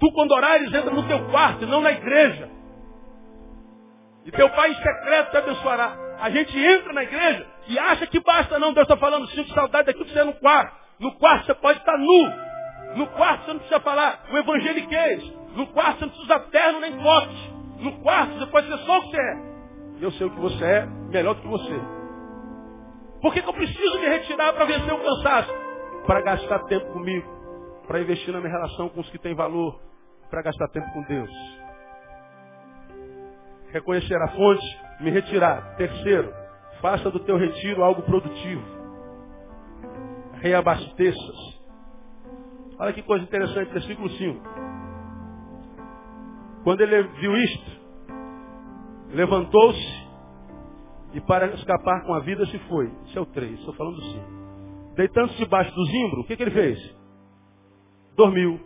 Tu, quando orares, entra no teu quarto e não na igreja. E teu pai secreto te abençoará. A gente entra na igreja e acha que basta, não. Deus está falando, sinto saudade daquilo que você é no quarto. No quarto você pode estar nu. No quarto você não precisa falar o evangeliquez. No quarto você não precisa usar terno nem cote. No quarto você pode ser só o que você é. Eu sei o que você é, melhor do que você. Por que, que eu preciso me retirar para vencer o cansaço? Para gastar tempo comigo. Para investir na minha relação com os que têm valor. Para gastar tempo com Deus. Reconhecer a fonte, me retirar. Terceiro, faça do teu retiro algo produtivo. Reabasteças. Olha que coisa interessante, versículo 5. Quando ele viu isto, levantou-se e para escapar com a vida se foi. Isso é o 3, estou falando do 5. Deitando-se debaixo do zimbro, o que, que ele fez? Dormiu.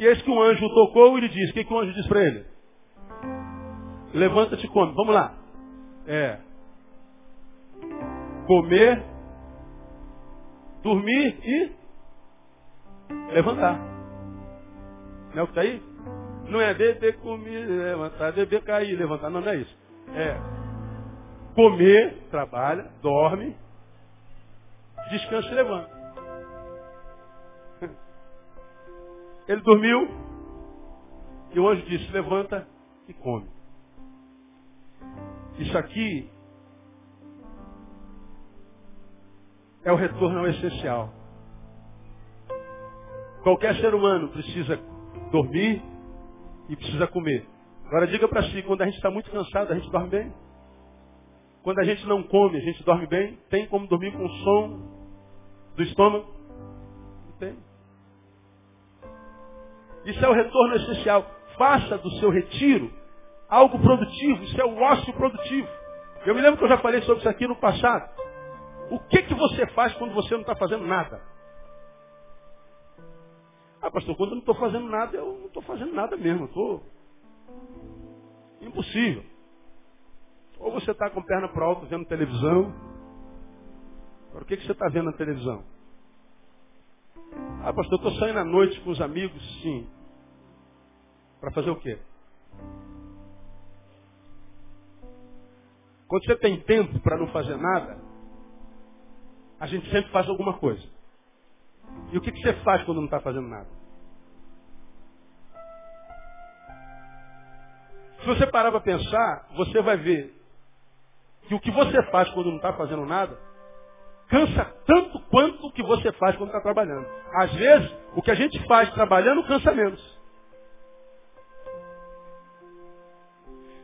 E eis que um anjo tocou e lhe disse, o que, que o anjo disse para ele? Levanta-te e come. Vamos lá. É. Comer, dormir e levantar. Não é o que está aí? Não é beber, comer, levantar, beber, cair, levantar. Não, não é isso. É comer, trabalha, dorme, descansa e levanta. Ele dormiu e o anjo disse, levanta e come. Isso aqui é o retorno ao essencial. Qualquer ser humano precisa dormir e precisa comer. Agora diga para si, quando a gente está muito cansado, a gente dorme bem? Quando a gente não come, a gente dorme bem? Tem como dormir com o som do estômago? Não tem. Isso é o retorno essencial. Faça do seu retiro algo produtivo. Isso é o ócio produtivo. Eu me lembro que eu já falei sobre isso aqui no passado. O que, que você faz quando você não está fazendo nada? Ah, pastor, quando eu não estou fazendo nada, eu não estou fazendo nada mesmo. Estou impossível. Ou você está com perna para alto vendo televisão. Agora, o que, que você está vendo na televisão? Ah, pastor, eu estou saindo à noite com os amigos, sim. Para fazer o quê? Quando você tem tempo para não fazer nada, a gente sempre faz alguma coisa. E o que, que você faz quando não está fazendo nada? Se você parar para pensar, você vai ver que o que você faz quando não está fazendo nada cansa tanto quanto o que você faz quando está trabalhando. Às vezes, o que a gente faz trabalhando cansa menos.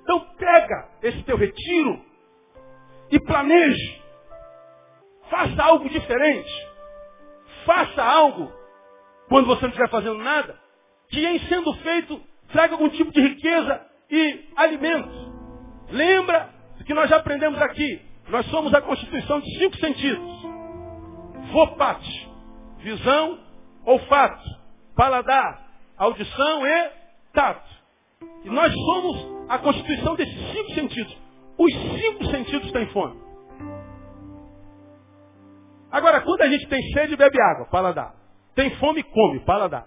Então pega esse teu retiro e planeje. Faça algo diferente. Faça algo quando você não estiver fazendo nada, que em sendo feito traga algum tipo de riqueza e alimento. Lembra que nós já aprendemos aqui. Nós somos a constituição de cinco sentidos. Vopate, visão, olfato, paladar, audição e tato. E nós somos a constituição desses cinco sentidos. Os cinco sentidos têm fome. Agora, quando a gente tem sede, bebe água, paladar. Tem fome, come, paladar.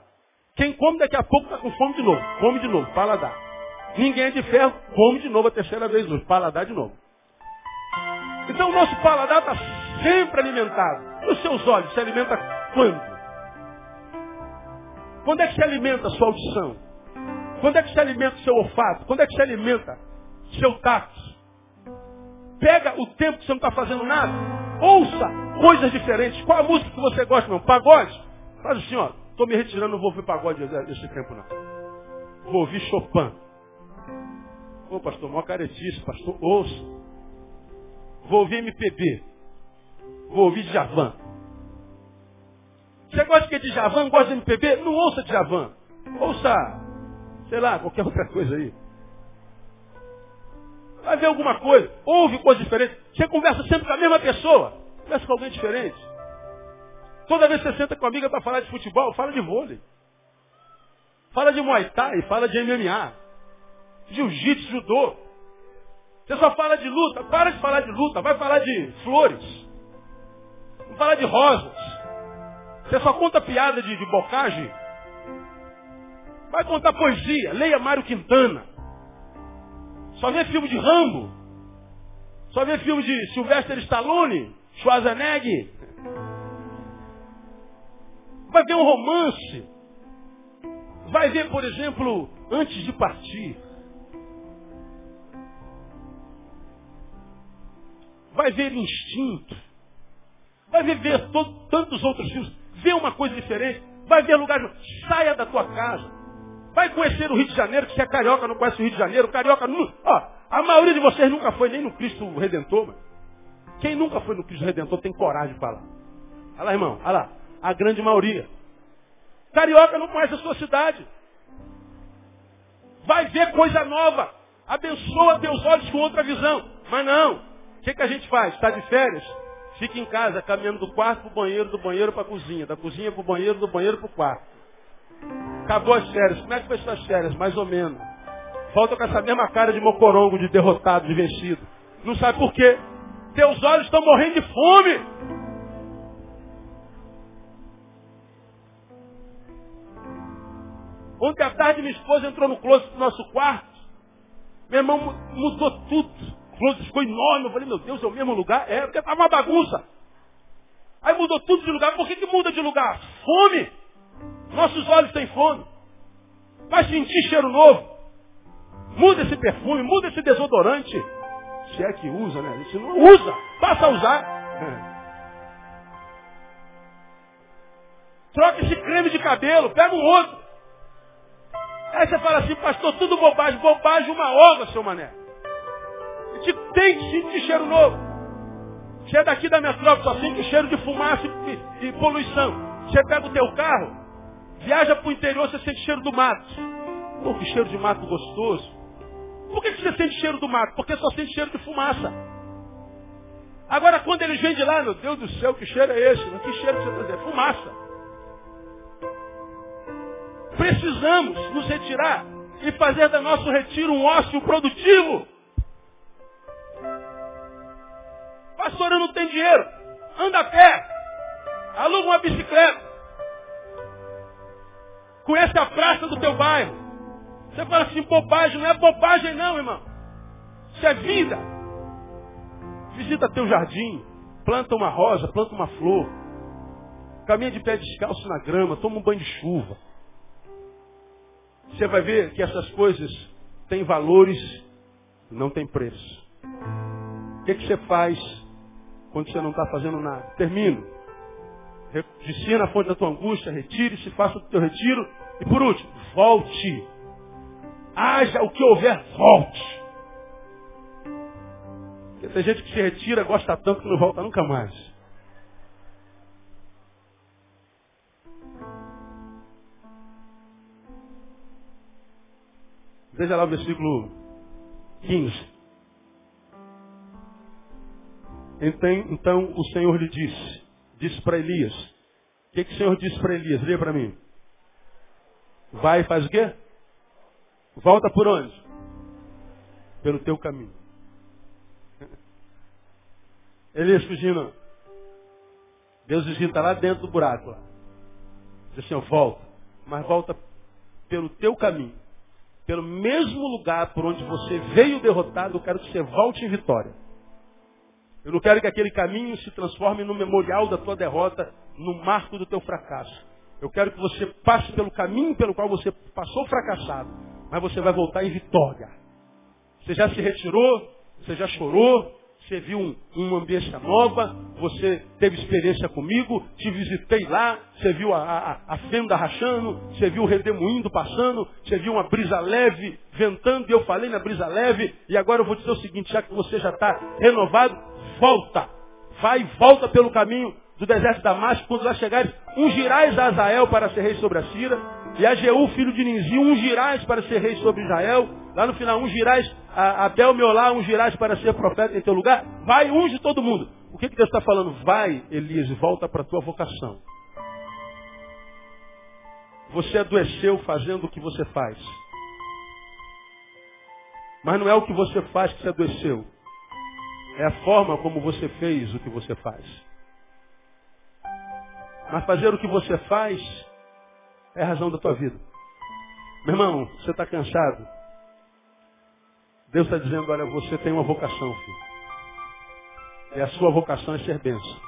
Quem come daqui a pouco está com fome de novo, come de novo, paladar. Ninguém é de ferro, come de novo a terceira vez hoje, paladar de novo. Então o nosso paladar está sempre alimentado. Os seus olhos se alimenta quando? Quando é que se alimenta a sua audição? Quando é que se alimenta o seu olfato? Quando é que se alimenta seu tato? Pega o tempo que você não está fazendo nada, ouça coisas diferentes. Qual a música que você gosta, meu? Pagode? Faz assim, ó. Estou me retirando, não vou ouvir pagode esse tempo, não. Vou ouvir Chopin. Ô, pastor, mó caretice, pastor, ouça. Vou ouvir MPB. Vou ouvir Djavan. Você gosta de Djavan, gosta de MPB? Não ouça Djavan. Ouça, sei lá, qualquer outra coisa aí. Vai ver alguma coisa, ouve coisa diferente. Você conversa sempre com a mesma pessoa, conversa com alguém diferente. Toda vez que você senta com a amiga para falar de futebol, fala de vôlei. Fala de Muay Thai, fala de MMA. Jiu-Jitsu, judô. Você só fala de luta, para de falar de luta, vai falar de flores. Vai falar de rosas. Você só conta piada de, de bocagem. Vai contar poesia, leia Mário Quintana. Só vê filme de Rambo. Só vê filme de Sylvester Stallone, Schwarzenegger. Vai ver um romance. Vai ver, por exemplo, antes de partir. Vai ver instinto. Vai ver, ver todo, tantos outros filmes. Vê uma coisa diferente. Vai ver lugar. Saia da tua casa. Vai conhecer o Rio de Janeiro, que se é carioca não conhece o Rio de Janeiro, carioca. Ó, a maioria de vocês nunca foi nem no Cristo Redentor, mano. Quem nunca foi no Cristo Redentor tem coragem de falar. Olha lá, irmão, olha lá. A grande maioria. Carioca não conhece a sua cidade. Vai ver coisa nova. Abençoa teus olhos com outra visão. Mas não. O que, que a gente faz? Está de férias? Fica em casa, caminhando do quarto para o banheiro, do banheiro para a cozinha, da cozinha para o banheiro, do banheiro para o quarto. Acabou as férias. Como é que foi suas férias? Mais ou menos. Volta com essa mesma cara de mocorongo, de derrotado, de vencido. Não sabe por quê? Teus olhos estão morrendo de fome. Ontem à tarde minha esposa entrou no closet do nosso quarto. Meu irmão mudou tudo. O closet ficou enorme. Eu falei, meu Deus, é o mesmo lugar? É, porque estava uma bagunça. Aí mudou tudo de lugar. Por que, que muda de lugar? Fome. Nossos olhos têm fome. Vai sentir cheiro novo. Muda esse perfume, muda esse desodorante. Se é que usa, né? Se não usa, passa a usar. Troca esse creme de cabelo, pega um outro. Aí você fala assim, pastor, tudo bobagem, bobagem uma ova, seu mané. A gente tem que sentir cheiro novo. Você é daqui da metrópole, só sente cheiro de fumaça e, e poluição. Você pega o teu carro, viaja para o interior, você sente cheiro do mato. Pô, que cheiro de mato gostoso. Por que, você sente cheiro do mato? Porque só sente cheiro de fumaça. Agora, quando eles vêm de lá, meu Deus do céu, que cheiro é esse? Que cheiro que você está dizendo? Fumaça. Precisamos nos retirar e fazer do nosso retiro um ócio produtivo. Pastor, eu não tenho dinheiro. Anda a pé. Aluga uma bicicleta. Conhece a praça do teu bairro. Você fala assim, bobagem. Não é bobagem não, irmão. Isso é vida. Visita teu jardim. Planta uma rosa, planta uma flor. Caminha de pé descalço na grama. Toma um banho de chuva. Você vai ver que essas coisas têm valores, não tem preço. O que, que você faz quando você não está fazendo nada? Termino. Descina a fonte da tua angústia, retire-se, faça o teu retiro. E por último, volte. Haja o que houver, volte. Porque tem gente que se retira, gosta tanto que não volta nunca mais. Veja lá o versículo 15. Então, então o Senhor lhe disse, disse para Elias. O que, que o Senhor disse para Elias? Lê para mim. Vai e faz o quê? Volta por onde? Pelo teu caminho. Elias fugindo. Deus está lá dentro do buraco. Lá. Diz assim, ó, volta. Mas volta pelo teu caminho pelo mesmo lugar por onde você veio derrotado, eu quero que você volte em vitória. Eu não quero que aquele caminho se transforme no memorial da tua derrota, no marco do teu fracasso. Eu quero que você passe pelo caminho pelo qual você passou fracassado, mas você vai voltar em vitória. Você já se retirou, você já chorou, você viu um, uma ambiência nova, você teve experiência comigo, te visitei lá, você viu a, a, a, fenda rachando, você viu o redemoinho passando, você viu uma brisa leve ventando, e eu falei na brisa leve, e agora eu vou dizer o seguinte, já que você já está renovado, volta. Vai e volta pelo caminho do deserto de Damasco, quando lá chegares, ungirás a Azael para ser rei sobre a Síria, e a Jeú, filho de Ninzi, ungirás para ser rei sobre Israel, Lá no final, ungirás a Abel Meolá, ungirás para ser profeta em teu lugar. Vai, unge todo mundo. O que, que Deus está falando? Vai, Elias, volta para a tua vocação. Você adoeceu fazendo o que você faz. Mas não é o que você faz que você adoeceu. É a forma como você fez o que você faz. Mas fazer o que você faz é a razão da tua vida. Meu irmão, você está cansado? Deus está dizendo, olha, você tem uma vocação, filho. E a sua vocação é ser bênção.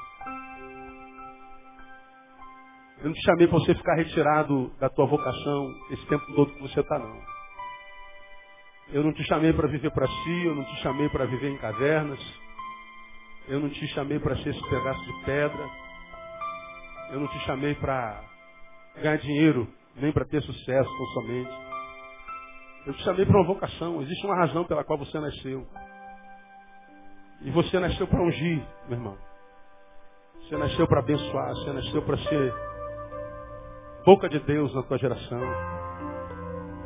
Eu não te chamei para você ficar retirado da tua vocação esse tempo todo que você está, não. Eu não te chamei para viver para si, eu não te chamei para viver em cavernas. Eu não te chamei para ser esse pedaço de pedra. Eu não te chamei para ganhar dinheiro, nem para ter sucesso com somente. Eu te chamei para uma vocação. Existe uma razão pela qual você nasceu. E você nasceu para ungir, meu irmão. Você nasceu para abençoar. Você nasceu para ser boca de Deus na tua geração.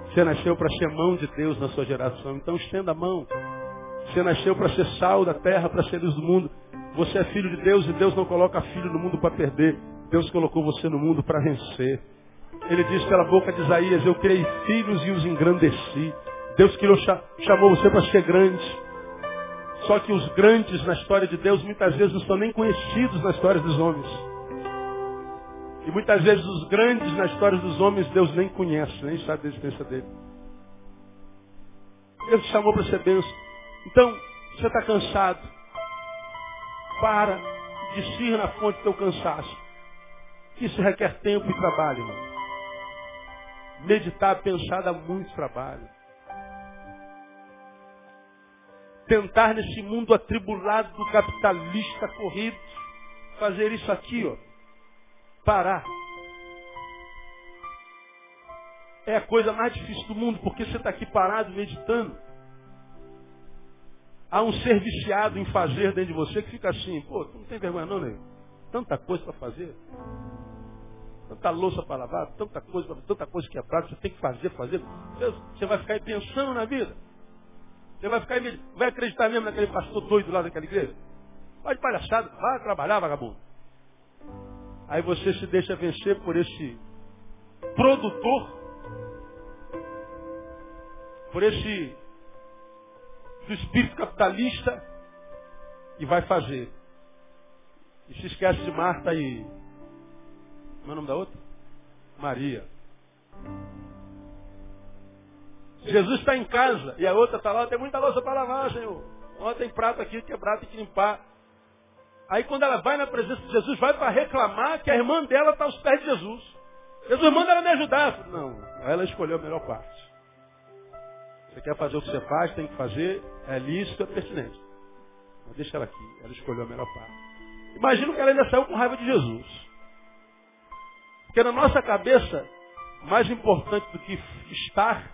Você nasceu para ser mão de Deus na sua geração. Então estenda a mão. Você nasceu para ser sal da terra, para ser luz do mundo. Você é filho de Deus e Deus não coloca filho no mundo para perder. Deus colocou você no mundo para vencer. Ele disse pela boca de Isaías, eu criei filhos e os engrandeci. Deus criou, chamou você para ser grande. Só que os grandes na história de Deus muitas vezes não são nem conhecidos na história dos homens. E muitas vezes os grandes na história dos homens Deus nem conhece, nem sabe da existência dele. Deus te chamou para ser Deus. Então, você está cansado. Para, discir na fonte do teu cansaço. Isso requer tempo e trabalho, irmão. Meditar, pensar dá muito trabalho. Tentar nesse mundo atribulado do capitalista corrido, fazer isso aqui, ó. Parar. É a coisa mais difícil do mundo, porque você está aqui parado, meditando. Há um ser viciado em fazer dentro de você que fica assim, pô, tu não tem vergonha não, né? Tanta coisa para fazer tanta louça para lavar, tanta coisa, tanta coisa que é prática, você tem que fazer, fazer. Você vai ficar aí pensando na vida. Você vai ficar aí, vai acreditar mesmo naquele pastor doido lá daquela igreja? Vai de palhaçada, vai trabalhar, vagabundo. Aí você se deixa vencer por esse produtor, por esse espírito capitalista e vai fazer. E se esquece de Marta e como é o nome da outra? Maria. Jesus está em casa e a outra está lá, tem muita louça para lavar, Senhor. Ontem tem prato aqui quebrado, tem que limpar. Aí quando ela vai na presença de Jesus, vai para reclamar que a irmã dela está aos pés de Jesus. Jesus manda ela me ajudar. Não, ela escolheu a melhor parte. Você quer fazer o que você faz, tem que fazer, é lícito, é pertinente. Mas deixa ela aqui, ela escolheu a melhor parte. Imagina que ela ainda saiu com raiva de Jesus. Porque na nossa cabeça, mais importante do que estar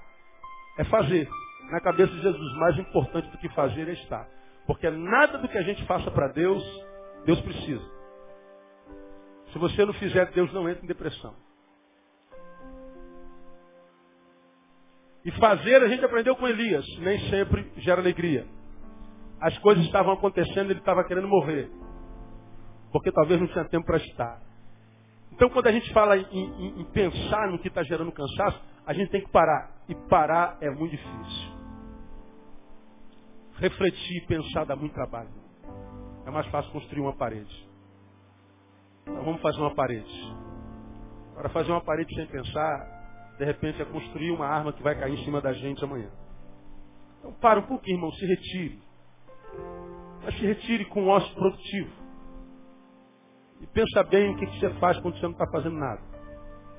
é fazer. Na cabeça de Jesus, mais importante do que fazer é estar. Porque nada do que a gente faça para Deus, Deus precisa. Se você não fizer, Deus não entra em depressão. E fazer, a gente aprendeu com Elias, nem sempre gera alegria. As coisas estavam acontecendo, ele estava querendo morrer. Porque talvez não tinha tempo para estar. Então, quando a gente fala em, em, em pensar no que está gerando cansaço, a gente tem que parar. E parar é muito difícil. Refletir e pensar dá muito trabalho. É mais fácil construir uma parede. Então, vamos fazer uma parede. Para fazer uma parede sem pensar, de repente é construir uma arma que vai cair em cima da gente amanhã. Então, para um pouquinho, irmão, se retire. Mas se retire com ócio produtivo. E pensa bem o que você faz quando você não está fazendo nada.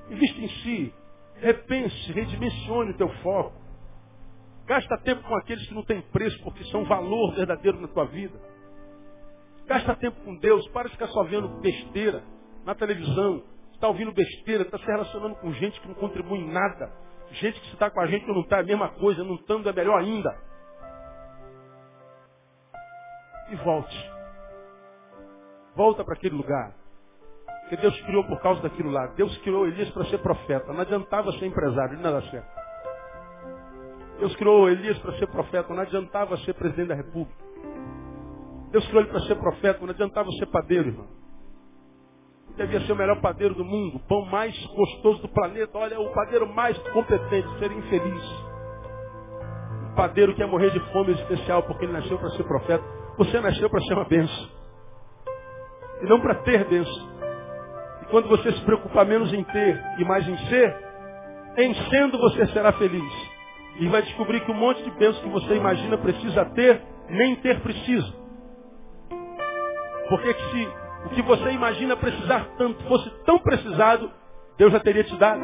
Invista em si. Repense, redimensione o teu foco. Gasta tempo com aqueles que não têm preço, porque são valor verdadeiro na tua vida. Gasta tempo com Deus. Para de ficar só vendo besteira na televisão. Está ouvindo besteira, está se relacionando com gente que não contribui em nada. Gente que está com a gente que não está é a mesma coisa, não estando é melhor ainda. E volte. Volta para aquele lugar. Que Deus criou por causa daquilo lá. Deus criou Elias para ser profeta. Não adiantava ser empresário, ele não dá certo. Deus criou Elias para ser profeta, não adiantava ser presidente da república. Deus criou ele para ser profeta, não adiantava ser padeiro, irmão. Devia ser o melhor padeiro do mundo, o pão mais gostoso do planeta. Olha, o padeiro mais competente, seria infeliz. Um padeiro que ia morrer de fome especial porque ele nasceu para ser profeta. Você nasceu para ser uma benção e não para ter bênção. E quando você se preocupar menos em ter e mais em ser, em sendo você será feliz. E vai descobrir que um monte de bênçãos que você imagina precisa ter, nem ter precisa. Porque se o que você imagina precisar tanto fosse tão precisado, Deus já teria te dado.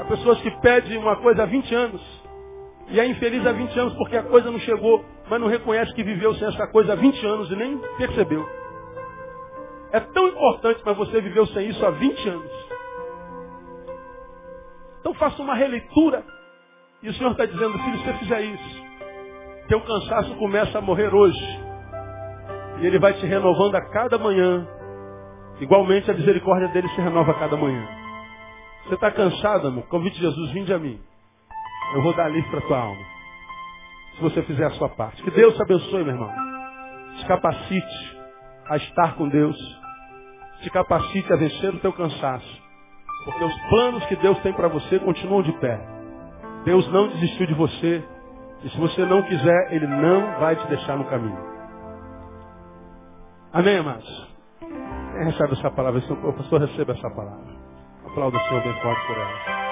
Há pessoas que pedem uma coisa há 20 anos e é infeliz há 20 anos porque a coisa não chegou, mas não reconhece que viveu sem essa coisa há 20 anos e nem percebeu. É tão importante, mas você viveu sem isso há 20 anos. Então faça uma releitura E o Senhor está dizendo, filho, se você fizer isso, teu cansaço começa a morrer hoje. E ele vai te renovando a cada manhã. Igualmente a misericórdia dele se renova a cada manhã. Você está cansado, amor? Convite Jesus, vinde a mim. Eu vou dar livre para tua alma. Se você fizer a sua parte. Que Deus te abençoe, meu irmão. Te capacite a estar com Deus. Te capacite a vencer o teu cansaço. Porque os planos que Deus tem para você continuam de pé. Deus não desistiu de você. E se você não quiser, Ele não vai te deixar no caminho. Amém, amados? Quem recebe essa palavra? O pastor recebe essa palavra. Aplauda o Senhor bem forte por ela.